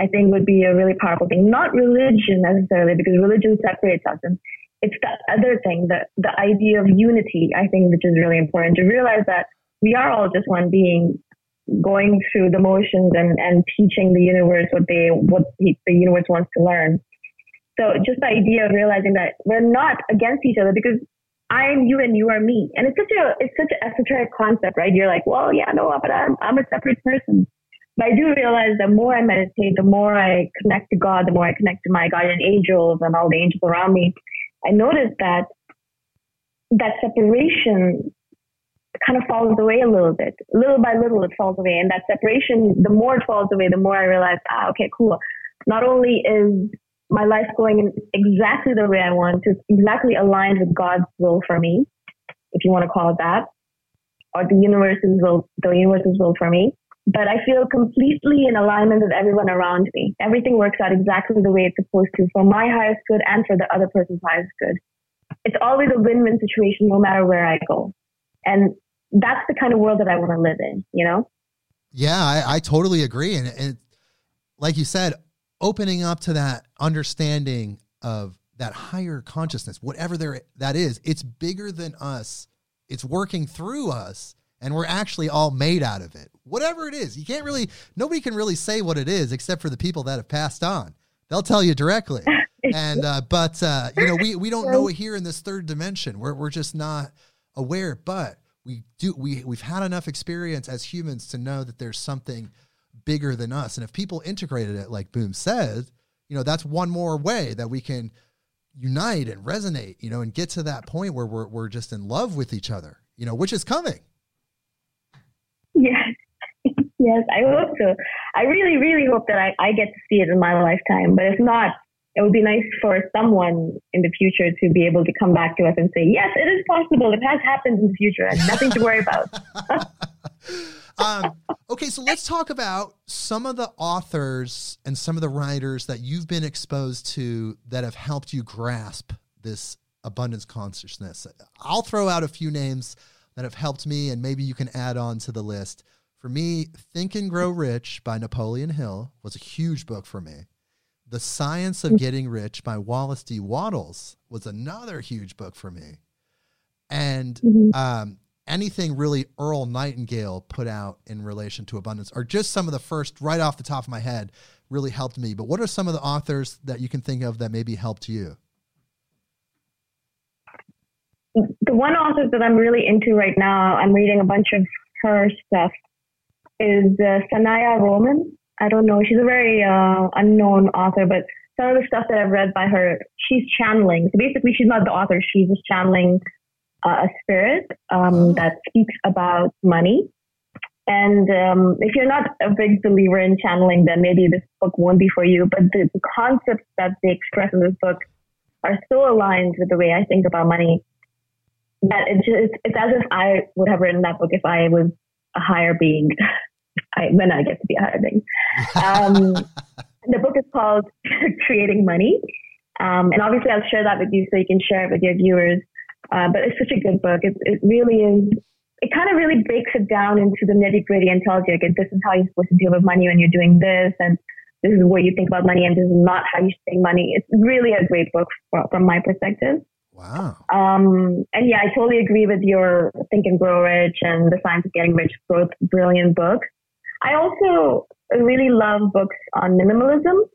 I think would be a really powerful thing. Not religion necessarily, because religion separates us. And it's the other thing, the, the idea of unity, I think, which is really important to realize that we are all just one being going through the motions and, and teaching the universe what they what the universe wants to learn. So just the idea of realizing that we're not against each other because I'm you and you are me. And it's such a it's such an esoteric concept, right? You're like, well, yeah, no, but I'm I'm a separate person. But I do realize the more I meditate, the more I connect to God, the more I connect to my guardian angels and all the angels around me. I notice that that separation kind of falls away a little bit. Little by little, it falls away. And that separation, the more it falls away, the more I realize, ah, okay, cool. Not only is my life going in exactly the way I want to, exactly aligned with God's will for me, if you want to call it that, or the universe's will, the universe's will for me. But I feel completely in alignment with everyone around me. Everything works out exactly the way it's supposed to for my highest good and for the other person's highest good. It's always a win-win situation no matter where I go. And that's the kind of world that I want to live in, you know? Yeah, I, I totally agree. And, and like you said, opening up to that understanding of that higher consciousness, whatever there that is, it's bigger than us. It's working through us, and we're actually all made out of it. Whatever it is, you can't really nobody can really say what it is except for the people that have passed on. They'll tell you directly. and uh, but uh, you know, we we don't know it here in this third dimension. We're we're just not aware. But we do we we've had enough experience as humans to know that there's something bigger than us and if people integrated it like boom said you know that's one more way that we can unite and resonate you know and get to that point where we're, we're just in love with each other you know which is coming yes i hope so i really really hope that I, I get to see it in my lifetime but if not it would be nice for someone in the future to be able to come back to us and say, yes, it is possible. It has happened in the future and nothing to worry about. um, okay, so let's talk about some of the authors and some of the writers that you've been exposed to that have helped you grasp this abundance consciousness. I'll throw out a few names that have helped me, and maybe you can add on to the list. For me, Think and Grow Rich by Napoleon Hill was a huge book for me. The Science of Getting Rich by Wallace D. Wattles was another huge book for me. And mm-hmm. um, anything really Earl Nightingale put out in relation to abundance are just some of the first, right off the top of my head, really helped me. But what are some of the authors that you can think of that maybe helped you? The one author that I'm really into right now, I'm reading a bunch of her stuff, is uh, Sanaya Roman. I don't know. She's a very uh, unknown author, but some of the stuff that I've read by her, she's channeling. So basically, she's not the author. She's just channeling uh, a spirit um, oh. that speaks about money. And um, if you're not a big believer in channeling, then maybe this book won't be for you. But the, the concepts that they express in this book are so aligned with the way I think about money that it's, just, it's as if I would have written that book if I was a higher being. I, when I get to be a higher being. Um, the book is called Creating Money. Um, and obviously, I'll share that with you so you can share it with your viewers. Uh, but it's such a good book. It, it really is. It kind of really breaks it down into the nitty gritty and tells you, okay, this is how you're supposed to deal with money when you're doing this, and this is what you think about money and this is not how you spend money. It's really a great book from my perspective. Wow. Um, and yeah, I totally agree with your Think and Grow Rich and The Science of Getting Rich, both brilliant books. I also really love books on minimalism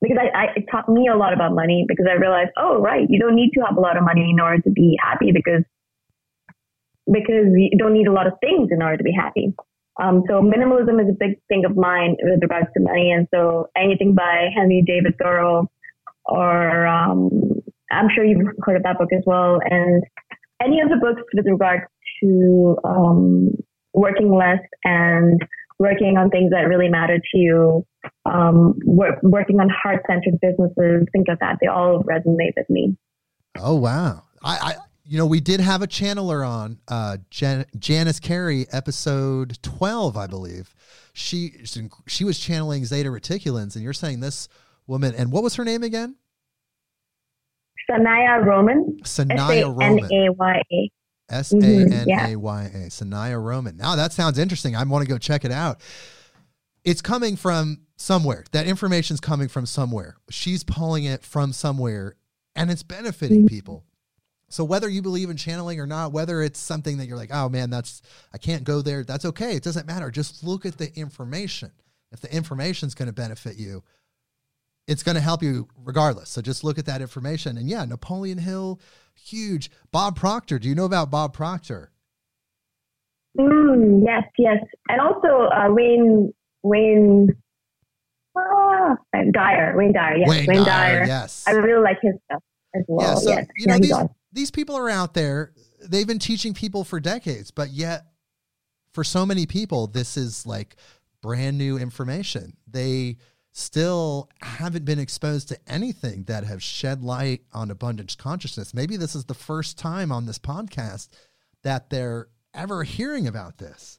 because I, I, it taught me a lot about money because I realized, oh, right, you don't need to have a lot of money in order to be happy because because you don't need a lot of things in order to be happy. Um, so minimalism is a big thing of mine with regards to money. And so anything by Henry David Thoreau or um, I'm sure you've heard of that book as well. And any of the books with regards to um, working less and working on things that really matter to you, um, work, working on heart centered businesses, things like that, they all resonate with me. Oh, wow. I, I you know, we did have a channeler on uh, Jan- Janice Carey, episode twelve, I believe. She she was channeling Zeta Reticulans, and you're saying this woman. And what was her name again? Sanaya Roman. Sanaya Roman. S A N A Y A. Sanaya Roman. Now that sounds interesting. I want to go check it out. It's coming from somewhere. That information's coming from somewhere. She's pulling it from somewhere and it's benefiting mm-hmm. people. So whether you believe in channeling or not, whether it's something that you're like, oh man, that's I can't go there, that's okay. It doesn't matter. Just look at the information. If the information is going to benefit you, it's going to help you regardless. So just look at that information. And yeah, Napoleon Hill, huge. Bob Proctor. Do you know about Bob Proctor? Mm, yes, yes. And also uh, Wayne Wayne ah, Dyer. Wayne Dyer. Yes, Wayne, Wayne Dyer, Dyer. Yes. I really like his stuff as well. Yeah, so, yes. you know, these, these people are out there. They've been teaching people for decades, but yet for so many people, this is like brand new information. They still haven't been exposed to anything that have shed light on abundance consciousness. Maybe this is the first time on this podcast that they're ever hearing about this.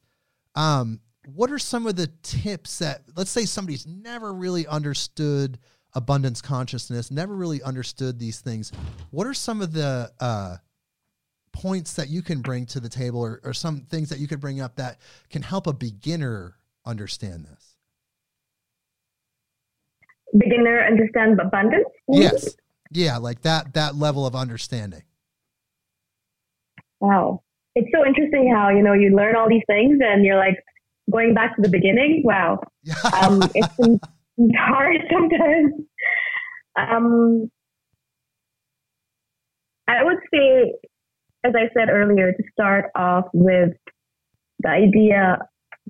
Um, what are some of the tips that, let's say, somebody's never really understood abundance consciousness, never really understood these things. What are some of the uh, points that you can bring to the table or, or some things that you could bring up that can help a beginner understand this? Beginner understand abundance? Yes. Yeah, like that that level of understanding. Wow. It's so interesting how, you know, you learn all these things and you're like going back to the beginning. Wow. um, it's hard sometimes. Um, I would say, as I said earlier, to start off with the idea,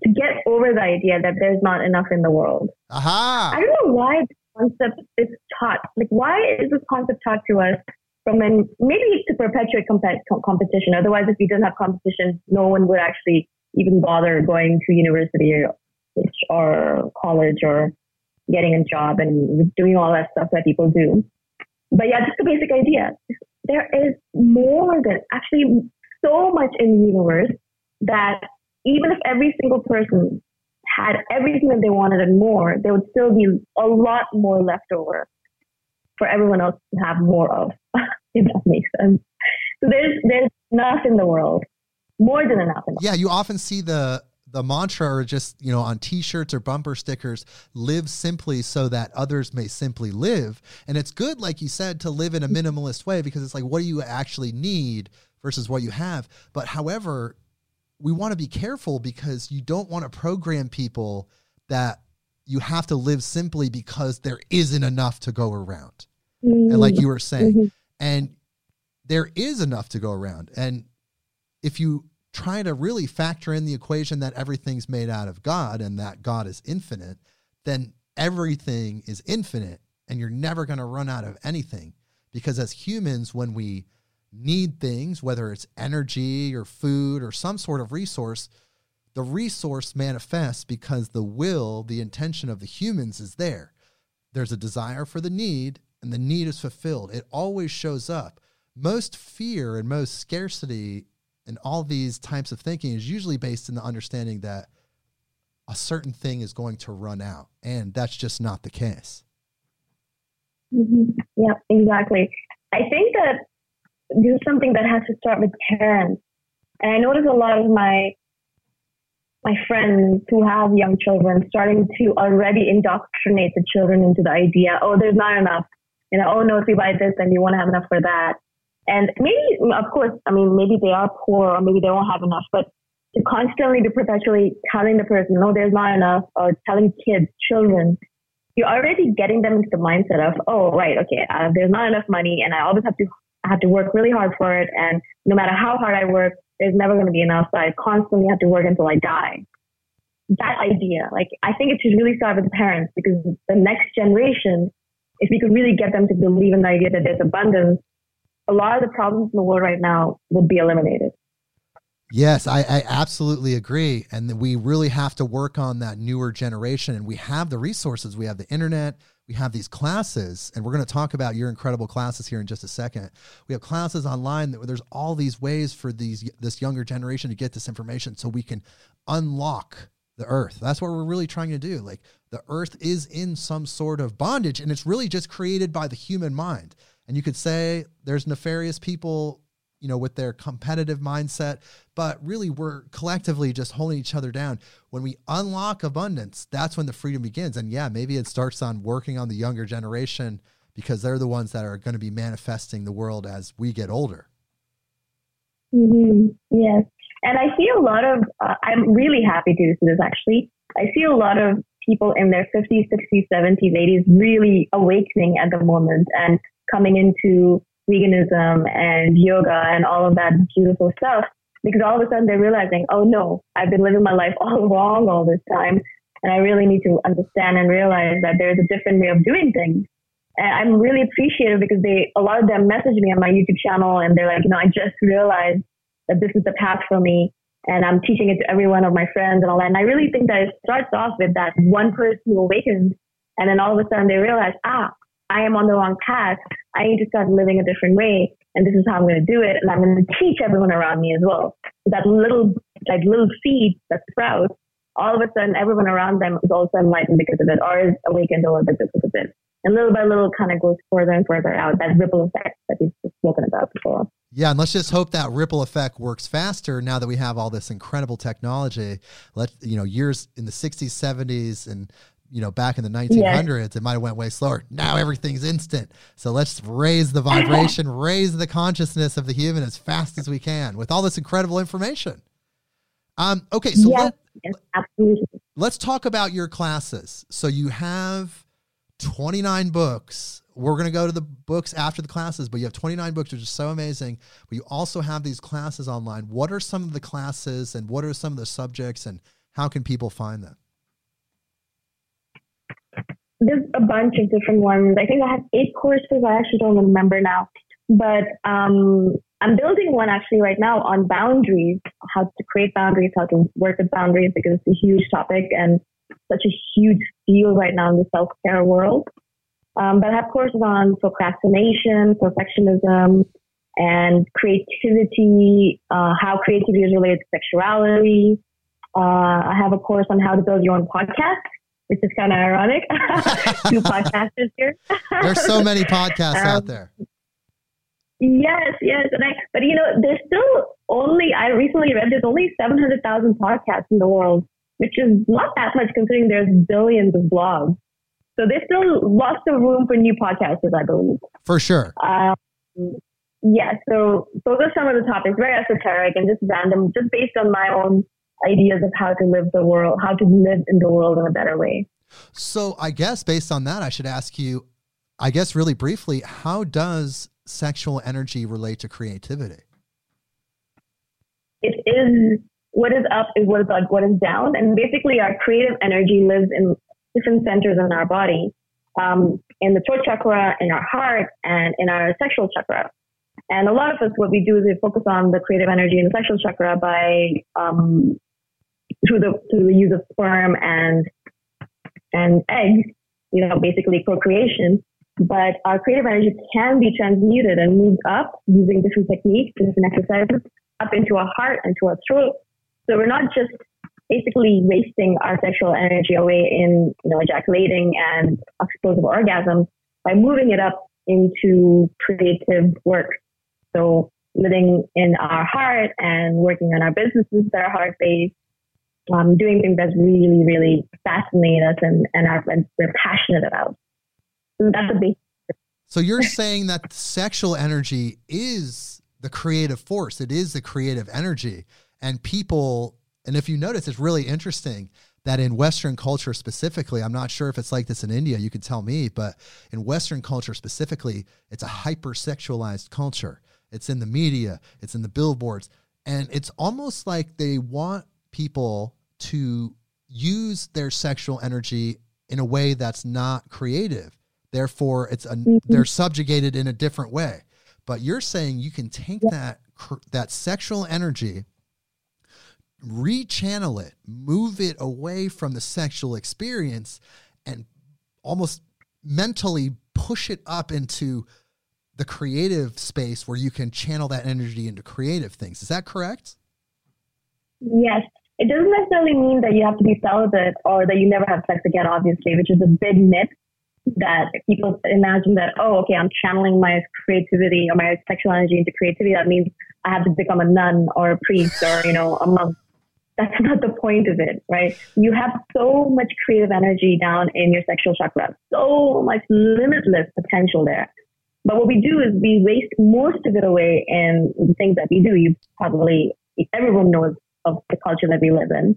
to get over the idea that there's not enough in the world. Aha! I don't know why this concept is taught. Like, why is this concept taught to us from an, maybe to perpetuate comp- competition? Otherwise, if we didn't have competition, no one would actually even bother going to university or, or college or getting a job and doing all that stuff that people do. But yeah, just the basic idea. There is more than actually so much in the universe that even if every single person had everything that they wanted and more, there would still be a lot more left over for everyone else to have more of, if that makes sense. So there's there's enough in the world, more than enough. yeah, you often see the the mantra or just you know on t-shirts or bumper stickers live simply so that others may simply live and it's good like you said to live in a minimalist way because it's like what do you actually need versus what you have but however we want to be careful because you don't want to program people that you have to live simply because there isn't enough to go around mm-hmm. and like you were saying mm-hmm. and there is enough to go around and if you try to really factor in the equation that everything's made out of God and that God is infinite, then everything is infinite and you're never going to run out of anything. Because as humans, when we need things, whether it's energy or food or some sort of resource, the resource manifests because the will, the intention of the humans is there. There's a desire for the need, and the need is fulfilled. It always shows up. Most fear and most scarcity and all these types of thinking is usually based in the understanding that a certain thing is going to run out, and that's just not the case. Mm-hmm. Yeah, exactly. I think that this is something that has to start with parents. And I notice a lot of my my friends who have young children starting to already indoctrinate the children into the idea, oh, there's not enough. You know, oh no, if you buy this, then you won't have enough for that. And maybe, of course, I mean, maybe they are poor or maybe they won't have enough, but to constantly be perpetually telling the person, no, there's not enough, or telling kids, children, you're already getting them into the mindset of, oh, right, okay, uh, there's not enough money, and I always have to Have to work really hard for it, and no matter how hard I work, there's never going to be enough. So I constantly have to work until I die. That idea, like, I think it should really start with the parents because the next generation, if we could really get them to believe in the idea that there's abundance, a lot of the problems in the world right now would be eliminated. Yes, I, I, absolutely agree. And we really have to work on that newer generation. And we have the resources. We have the internet. We have these classes. And we're going to talk about your incredible classes here in just a second. We have classes online that there's all these ways for these this younger generation to get this information so we can unlock the earth. That's what we're really trying to do. Like the earth is in some sort of bondage and it's really just created by the human mind. And you could say there's nefarious people you know, with their competitive mindset, but really we're collectively just holding each other down. When we unlock abundance, that's when the freedom begins. And yeah, maybe it starts on working on the younger generation because they're the ones that are going to be manifesting the world as we get older. Mm-hmm. Yes. And I see a lot of, uh, I'm really happy to see this actually. I see a lot of people in their 50s, 60s, 70s, 80s really awakening at the moment and coming into veganism and yoga and all of that beautiful stuff because all of a sudden they're realizing, oh no, I've been living my life all wrong all this time. And I really need to understand and realize that there's a different way of doing things. And I'm really appreciative because they, a lot of them message me on my YouTube channel and they're like, you know, I just realized that this is the path for me and I'm teaching it to every one of my friends and all that. And I really think that it starts off with that one person who awakens and then all of a sudden they realize, ah, I am on the wrong path. I need to start living a different way. And this is how I'm going to do it. And I'm going to teach everyone around me as well. That little, that little seed that sprouts, all of a sudden everyone around them is also enlightened because of it or is awakened a little bit because of it. And little by little kind of goes further and further out, that ripple effect that we've spoken about before. Yeah, and let's just hope that ripple effect works faster now that we have all this incredible technology. Let you know, years in the 60s, 70s, and you know, back in the 1900s, it might have went way slower. Now everything's instant. So let's raise the vibration, raise the consciousness of the human as fast as we can with all this incredible information. Um, okay, so yes, let, yes, absolutely. let's talk about your classes. So you have 29 books. We're going to go to the books after the classes, but you have 29 books, which is so amazing. But you also have these classes online. What are some of the classes and what are some of the subjects and how can people find them? There's a bunch of different ones. I think I have eight courses. I actually don't remember now, but um, I'm building one actually right now on boundaries, how to create boundaries, how to work with boundaries, because it's a huge topic and such a huge field right now in the self care world. Um, but I have courses on procrastination, perfectionism, and creativity, uh, how creativity is related to sexuality. Uh, I have a course on how to build your own podcast which is kind of ironic. Two podcasters here. There's so many podcasts um, out there. Yes, yes, and I. But you know, there's still only. I recently read there's only 700,000 podcasts in the world, which is not that much considering there's billions of blogs. So there's still lots of room for new podcasters, I believe. For sure. Um, yeah. So those are some of the topics, very esoteric and just random, just based on my own ideas of how to live the world, how to live in the world in a better way. So, I guess based on that, I should ask you, I guess really briefly, how does sexual energy relate to creativity? It is what is up is what is up, what is down. And basically, our creative energy lives in different centers in our body um, in the throat chakra, in our heart, and in our sexual chakra. And a lot of us, what we do is we focus on the creative energy in the sexual chakra by um, through the through the use of sperm and and eggs, you know, basically procreation. But our creative energy can be transmuted and moved up using different techniques, different exercises, up into our heart and to our throat. So we're not just basically wasting our sexual energy away in, you know, ejaculating and explosive orgasms by moving it up into creative work. So living in our heart and working on our businesses that are heart based, um, doing things that really, really fascinate us and, and, are, and we're passionate about. So that's a big. So you're saying that sexual energy is the creative force. It is the creative energy. And people, and if you notice, it's really interesting that in Western culture specifically, I'm not sure if it's like this in India, you can tell me, but in Western culture specifically, it's a hypersexualized culture. It's in the media, it's in the billboards, and it's almost like they want people to use their sexual energy in a way that's not creative. Therefore, it's a, mm-hmm. they're subjugated in a different way. But you're saying you can take yeah. that that sexual energy rechannel it, move it away from the sexual experience, and almost mentally push it up into the creative space where you can channel that energy into creative things. Is that correct? Yes. It doesn't necessarily mean that you have to be celibate or that you never have sex again, obviously, which is a big myth that people imagine that, oh, okay, I'm channeling my creativity or my sexual energy into creativity. That means I have to become a nun or a priest or, you know, a monk that's not the point of it, right? You have so much creative energy down in your sexual chakra, so much limitless potential there. But what we do is we waste most of it away in things that we do. You probably, everyone knows of the culture that we live in.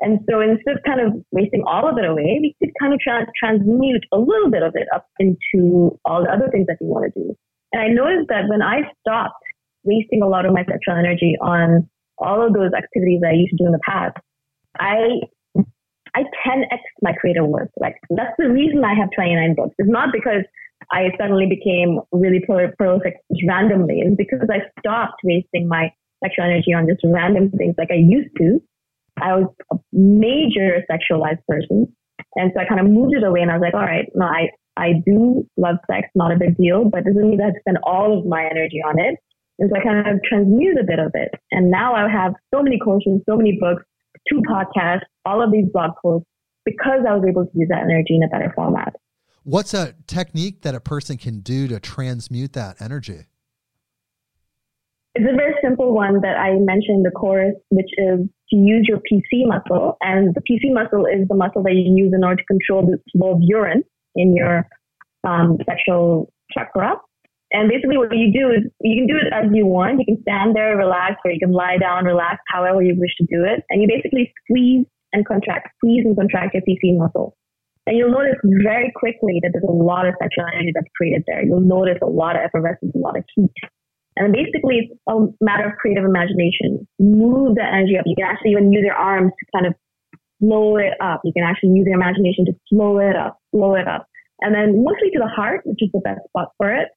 And so instead of kind of wasting all of it away, we could kind of tra- transmute a little bit of it up into all the other things that we want to do. And I noticed that when I stopped wasting a lot of my sexual energy on all of those activities that I used to do in the past, I I 10x my creative work. Like that's the reason I have 29 books. It's not because I suddenly became really prolific randomly. It's because I stopped wasting my sexual energy on just random things like I used to. I was a major sexualized person. And so I kind of moved it away and I was like, all right, no, I, I do love sex, not a big deal, but doesn't mean that I spend all of my energy on it. And so I kind of transmute a bit of it. And now I have so many courses, so many books, two podcasts, all of these blog posts because I was able to use that energy in a better format. What's a technique that a person can do to transmute that energy? It's a very simple one that I mentioned in the course, which is to use your PC muscle. And the PC muscle is the muscle that you use in order to control the flow of urine in your um, sexual chakra. And basically, what you do is you can do it as you want. You can stand there, relax, or you can lie down, relax, however you wish to do it. And you basically squeeze and contract, squeeze and contract your PC muscle. And you'll notice very quickly that there's a lot of sexual energy that's created there. You'll notice a lot of effervescence, a lot of heat. And basically, it's a matter of creative imagination. Move the energy up. You can actually even use your arms to kind of slow it up. You can actually use your imagination to slow it up, slow it up. And then mostly to the heart, which is the best spot for it.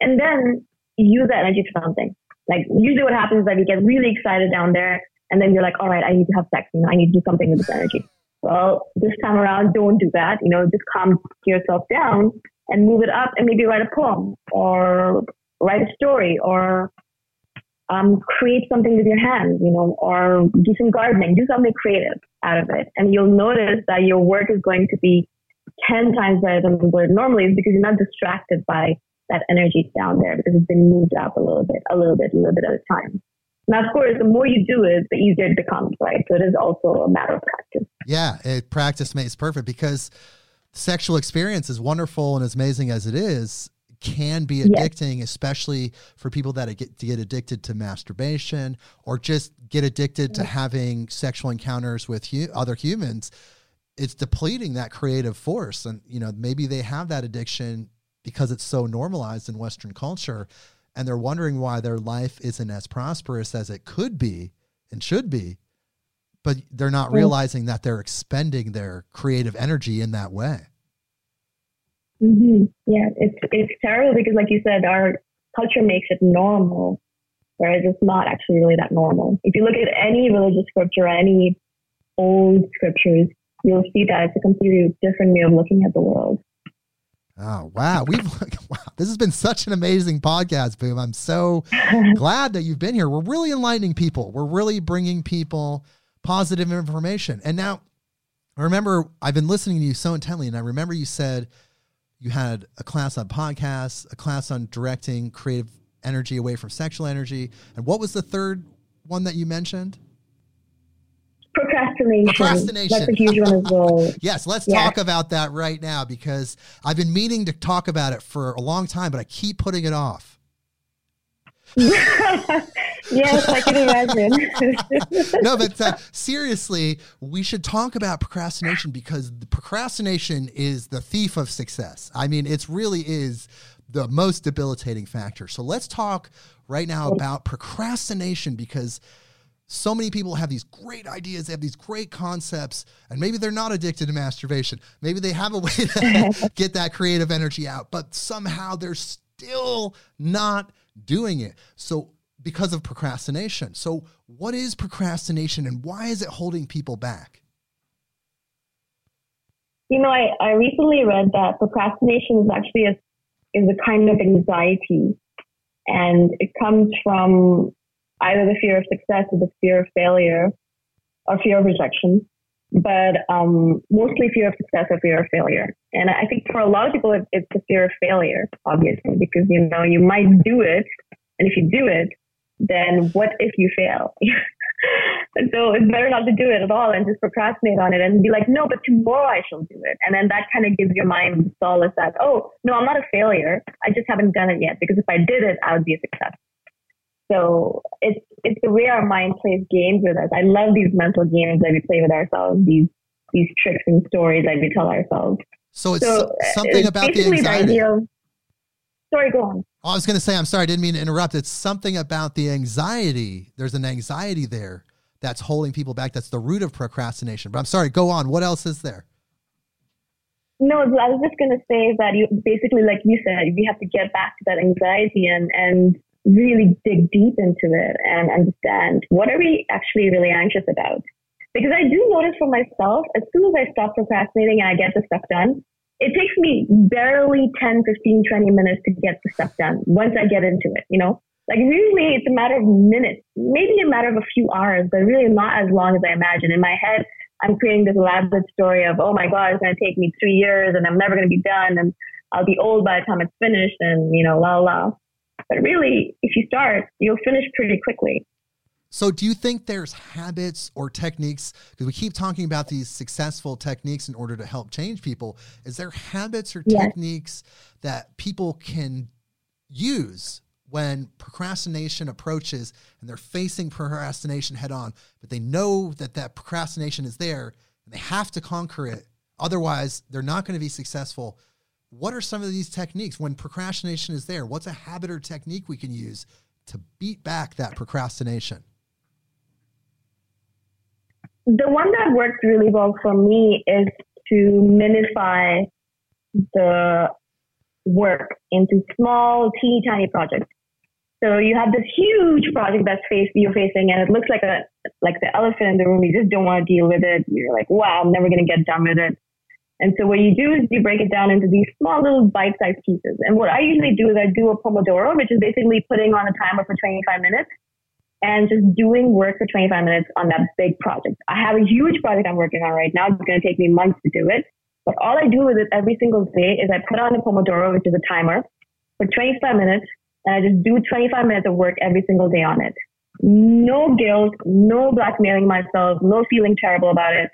And then use that energy for something. Like usually what happens is that you get really excited down there and then you're like, all right, I need to have sex. You know, I need to do something with this energy. Well, this time around, don't do that. You know, just calm yourself down and move it up and maybe write a poem or write a story or um, create something with your hands, you know, or do some gardening, do something creative out of it. And you'll notice that your work is going to be 10 times better than what it normally is because you're not distracted by that energy down there because it's been moved up a little bit, a little bit, a little bit at a time. Now, of course, the more you do it, the easier it becomes, right? So it is also a matter of practice. Yeah, it, practice makes perfect because sexual experience, as wonderful and as amazing as it is, can be addicting, yes. especially for people that get to get addicted to masturbation or just get addicted to having sexual encounters with hu- other humans. It's depleting that creative force, and you know maybe they have that addiction because it's so normalized in Western culture and they're wondering why their life isn't as prosperous as it could be and should be but they're not realizing that they're expending their creative energy in that way mm-hmm. yeah it's it's terrible because like you said our culture makes it normal whereas it's not actually really that normal if you look at any religious scripture any old scriptures you'll see that it's a completely different way of looking at the world Oh wow, we've wow, this has been such an amazing podcast, Boom. I'm so glad that you've been here. We're really enlightening people. We're really bringing people positive information. And now, I remember I've been listening to you so intently, and I remember you said you had a class on podcasts, a class on directing creative energy away from sexual energy, and what was the third one that you mentioned? Procrastination. Procrastination. That's a huge one as well. yes, let's Yeah. talk about that right now because I've been meaning to talk about it for a long time, but I keep putting it off. yes, I can imagine. no, but uh, seriously, we should talk about procrastination because the procrastination is the thief of success. I mean, it really is the most debilitating factor. So let's talk right now about procrastination because so many people have these great ideas, they have these great concepts, and maybe they're not addicted to masturbation. Maybe they have a way to get that creative energy out, but somehow they're still not doing it. So, because of procrastination. So, what is procrastination and why is it holding people back? You know, I, I recently read that procrastination is actually a, is a kind of anxiety, and it comes from either the fear of success or the fear of failure, or fear of rejection, but um, mostly fear of success or fear of failure. And I think for a lot of people, it, it's the fear of failure, obviously, because you know you might do it, and if you do it, then what if you fail? so it's better not to do it at all and just procrastinate on it and be like, no, but tomorrow I shall do it. And then that kind of gives your mind solace that, oh, no, I'm not a failure. I just haven't done it yet because if I did it, I would be a success. So it's it's the way our mind plays games with us. I love these mental games that we play with ourselves, these these tricks and stories that we tell ourselves. So, it's So something it's about the anxiety. idea of, sorry, go on. I was going to say, I'm sorry, I didn't mean to interrupt. It's something about the anxiety. There's an anxiety there that's holding people back. That's the root of procrastination. But I'm sorry, go on. What else is there? No, I was just going to say that you basically, like you said, we have to get back to that anxiety and, and really dig deep into it and understand what are we actually really anxious about. Because I do notice for myself, as soon as I stop procrastinating and I get the stuff done, it takes me barely 10, 15, 20 minutes to get the stuff done once I get into it, you know? Like usually it's a matter of minutes, maybe a matter of a few hours, but really not as long as I imagine. In my head, I'm creating this elaborate story of, oh my God, it's going to take me three years and I'm never going to be done and I'll be old by the time it's finished and, you know, la la. But really, if you start, you'll finish pretty quickly. So, do you think there's habits or techniques? Because we keep talking about these successful techniques in order to help change people. Is there habits or Yes. techniques that people can use when procrastination approaches and they're facing procrastination head on, but they know that that procrastination is there and they have to conquer it? Otherwise, they're not going to be successful. What are some of these techniques when procrastination is there? What's a habit or technique we can use to beat back that procrastination? The one that works really well for me is to minify the work into small, teeny tiny projects. So you have this huge project that's face you're facing, and it looks like a like the elephant in the room. You just don't want to deal with it. You're like, wow, I'm never going to get done with it. And so what you do is you break it down into these small little bite-sized pieces. And what I usually do is I do a pomodoro, which is basically putting on a timer for 25 minutes and just doing work for 25 minutes on that big project. I have a huge project I'm working on right now. It's going to take me months to do it. But all I do with it every single day is I put on a Pomodoro, which is a timer, for 25 minutes, and I just do 25 minutes of work every single day on it. No guilt, no blackmailing myself, no feeling terrible about it.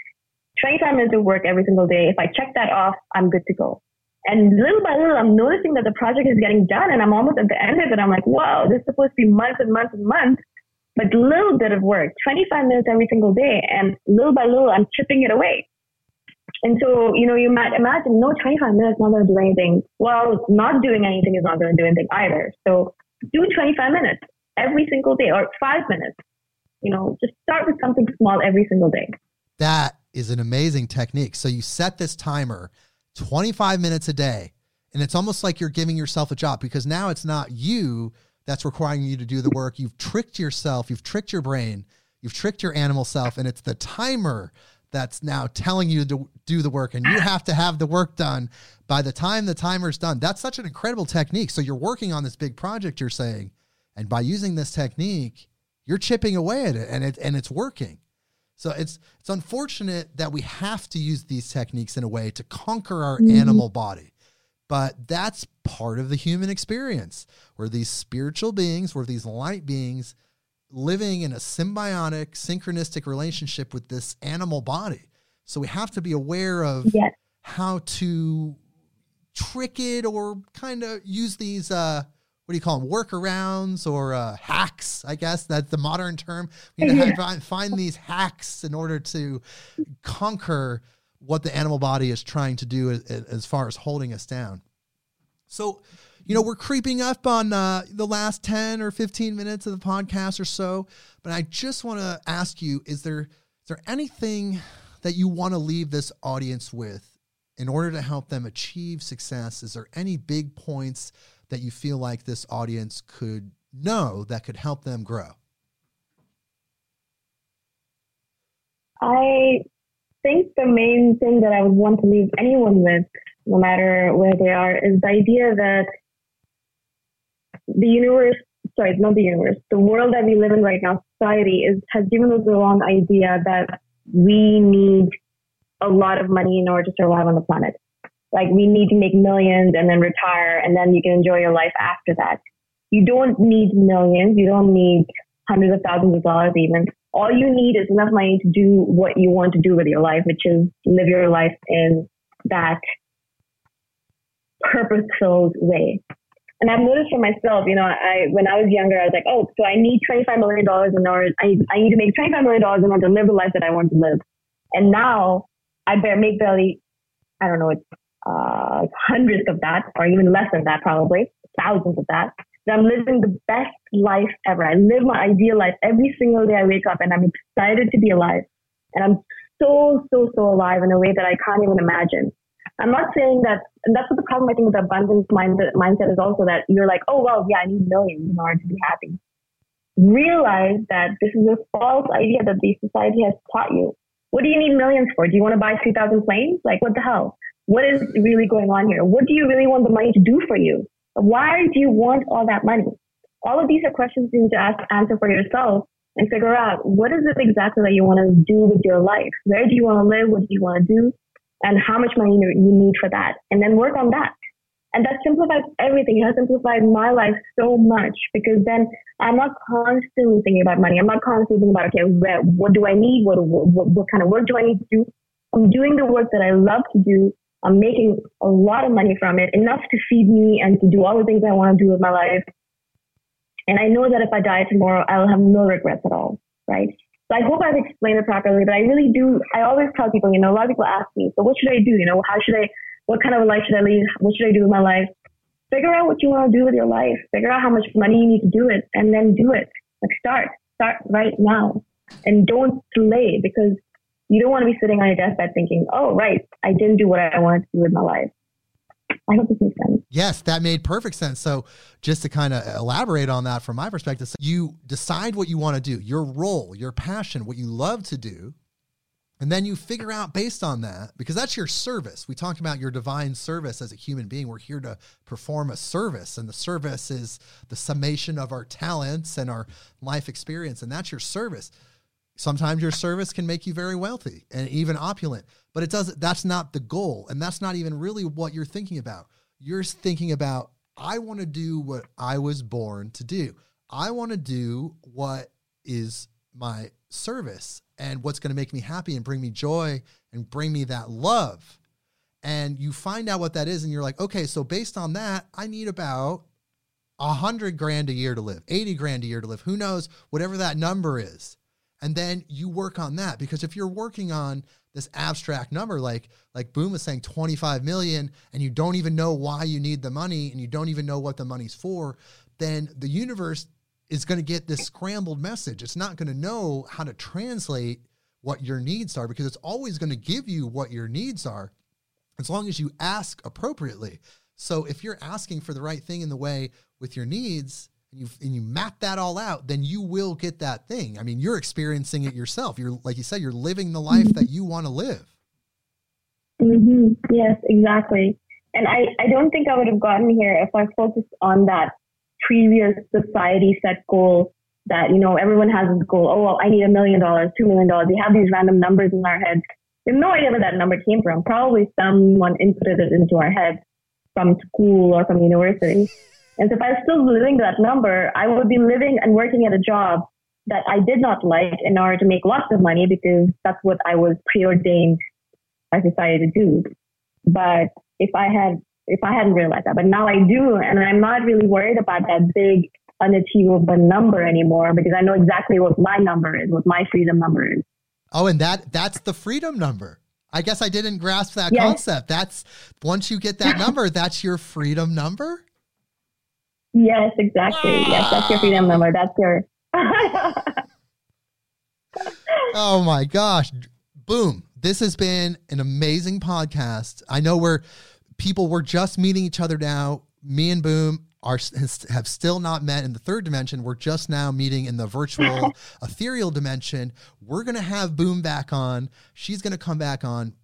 25 minutes of work every single day. If I check that off, I'm good to go. And little by little, I'm noticing that the project is getting done, and I'm almost at the end of it. I'm like, wow, this is supposed to be months and months and months but little bit of work, 25 minutes every single day, and little by little, I'm chipping it away. And so, you know, you might imagine, no, 25 minutes not going to do anything. Well, not doing anything is not going to do anything either. So do 25 minutes every single day, or five minutes. You know, just start with something small every single day. That is an amazing technique. So you set this timer 25 minutes a day, and it's almost like you're giving yourself a job because now it's not you that's requiring you to do the work. You've tricked yourself, you've tricked your brain, you've tricked your animal self, and it's the timer that's now telling you to do the work, and you have to have the work done by the time the timer's done. That's such an incredible technique. So you're working on this big project, you're saying, and by using this technique, you're chipping away at it, and it and it's working. So it's it's unfortunate that we have to use these techniques in a way to conquer our mm-hmm. animal body. But that's part of the human experience. We're these spiritual beings, we're these light beings living in a symbiotic, synchronistic relationship with this animal body. So we have to be aware of Yes. how to trick it or kind of use these uh what do you call them workarounds or uh, hacks i guess that's the modern term we need to have- find, find these hacks in order to conquer what the animal body is trying to do as, far as holding us down. So you know we're creeping up on uh, the last 10 or 15 minutes of the podcast or so but i just want to ask you is there is there anything that you want to leave this audience with in order to help them achieve success? Is there any big points that you feel like this audience could know that could help them grow? I think the main thing that I would want to leave anyone with, no matter where they are, is the idea that the universe, sorry, not the universe, the world that we live in right now, society, is has given us the wrong idea that we need a lot of money in order to survive on the planet. Like we need to make millions and then retire, and then you can enjoy your life after that. You don't need millions. You don't need hundreds of thousands of dollars even all you need is enough money to do what you want to do with your life, which is live your life in that purpose-filled way. And I've noticed for myself, you know, I when I was younger, I was like, oh, so I need twenty-five million dollars in order. I I need to make twenty-five million dollars in order to live the life that I want to live. And now I bear make barely, I don't know, it's uh, hundreds of that, or even less than that, probably thousands of that I'm living the best life ever. I live my ideal life every single day I wake up and I'm excited to be alive. And I'm so, so, so alive in a way that I can't even imagine. I'm not saying that, and that's what the problem I think with the abundance mindset, mindset is also that you're like, oh, well, yeah, I need millions in order to be happy. Realize that this is a false idea that the society has taught you. What do you need millions for? Do you want to buy 3,000 planes? Like, what the hell? What is really going on here? What do you really want the money to do for you? Why do you want all that money? All of these are questions you need to ask, answer for yourself and figure out what is it exactly that you want to do with your life? Where do you want to live? What do you want to do? And how much money you need for that? And then work on that. And that simplifies everything. It has simplified my life so much because then I'm not constantly thinking about money. I'm not constantly thinking about, okay, what do I need? What, what, what kind of work do I need to do? I'm doing the work that I love to do I'm making a lot of money from it, enough to feed me and to do all the things I want to do with my life. And I know that if I die tomorrow, I'll have no regrets at all, right? So I hope I've explained it properly, but I really do. I always tell people, you know, a lot of people ask me, so what should I do? You know, how should I, what kind of life should I lead? What should I do with my life? Figure out what you want to do with your life. Figure out how much money you need to do it and then do it. Like start, start right now and don't delay because you don't want to be sitting on your deathbed thinking, oh, right, I didn't do what I wanted to do with my life. I hope this makes sense. Yes, that made perfect sense. So, just to kind of elaborate on that from my perspective, so you decide what you want to do, your role, your passion, what you love to do, and then you figure out based on that, because that's your service. We talked about your divine service as a human being. We're here to perform a service, and the service is the summation of our talents and our life experience, and that's your service. Sometimes your service can make you very wealthy and even opulent, but it doesn't that's not the goal and that's not even really what you're thinking about. You're thinking about I want to do what I was born to do. I want to do what is my service and what's going to make me happy and bring me joy and bring me that love. And you find out what that is and you're like, "Okay, so based on that, I need about a hundred grand a year to live, 80 grand a year to live. Who knows, whatever that number is and then you work on that because if you're working on this abstract number like like boom is saying 25 million and you don't even know why you need the money and you don't even know what the money's for then the universe is going to get this scrambled message. It's not going to know how to translate what your needs are because it's always going to give you what your needs are as long as you ask appropriately. So if you're asking for the right thing in the way with your needs and you and you map that all out, then you will get that thing. I mean, you're experiencing it yourself. You're like you said, you're living the life that you want to live. Mm-hmm. Yes, exactly. And I, I don't think I would have gotten here if I focused on that previous society set goal that, you know, everyone has this goal. Oh, well, I need a million dollars, two million dollars. We have these random numbers in our heads. We have no idea where that number came from. Probably someone inputted it into our head from school or from university. And so if I was still living that number, I would be living and working at a job that I did not like in order to make lots of money because that's what I was preordained by society to do. But if I had if I hadn't realized that, but now I do, and I'm not really worried about that big unachievable number anymore because I know exactly what my number is, what my freedom number is. Oh, and that that's the freedom number. I guess I didn't grasp that yes. concept. That's once you get that number, that's your freedom number. Yes, exactly. Yes, that's your freedom number. That's your. oh my gosh! Boom! This has been an amazing podcast. I know we're people. We're just meeting each other now. Me and Boom are have still not met in the third dimension. We're just now meeting in the virtual ethereal dimension. We're going to have Boom back on. She's going to come back on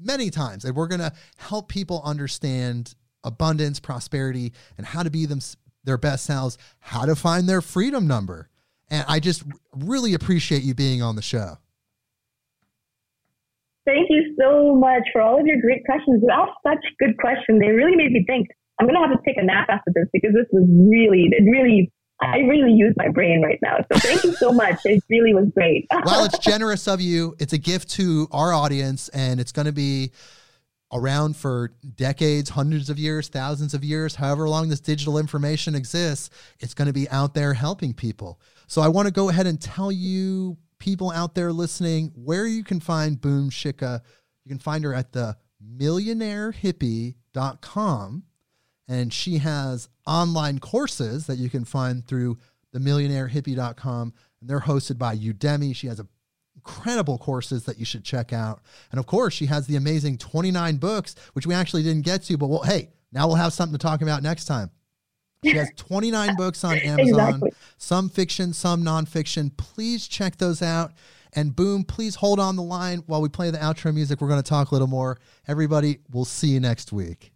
many times and we're going to help people understand abundance, prosperity and how to be them their best selves, how to find their freedom number. And I just really appreciate you being on the show. Thank you so much for all of your great questions. You asked such good questions. They really made me think. I'm going to have to take a nap after this because this was really, it really, I really used my brain right now. So thank you so much. It really was great. well, it's generous of you. It's a gift to our audience, and it's going to be around for decades, hundreds of years, thousands of years, however long this digital information exists, it's going to be out there helping people. So I want to go ahead and tell you, people out there listening, where you can find Boom Shikha. You can find her at the millionairehippie.com and she has online courses that you can find through the millionairehippie.com and they're hosted by Udemy. She has a incredible courses that you should check out. And of course, she has the amazing 29 books, which we actually didn't get to, but well, hey, now we'll have something to talk about next time. She has 29 books on Amazon, exactly. some fiction, some nonfiction. Please check those out. And boom, please hold on the line while we play the outro music. We're going to talk a little more. Everybody, we'll see you next week.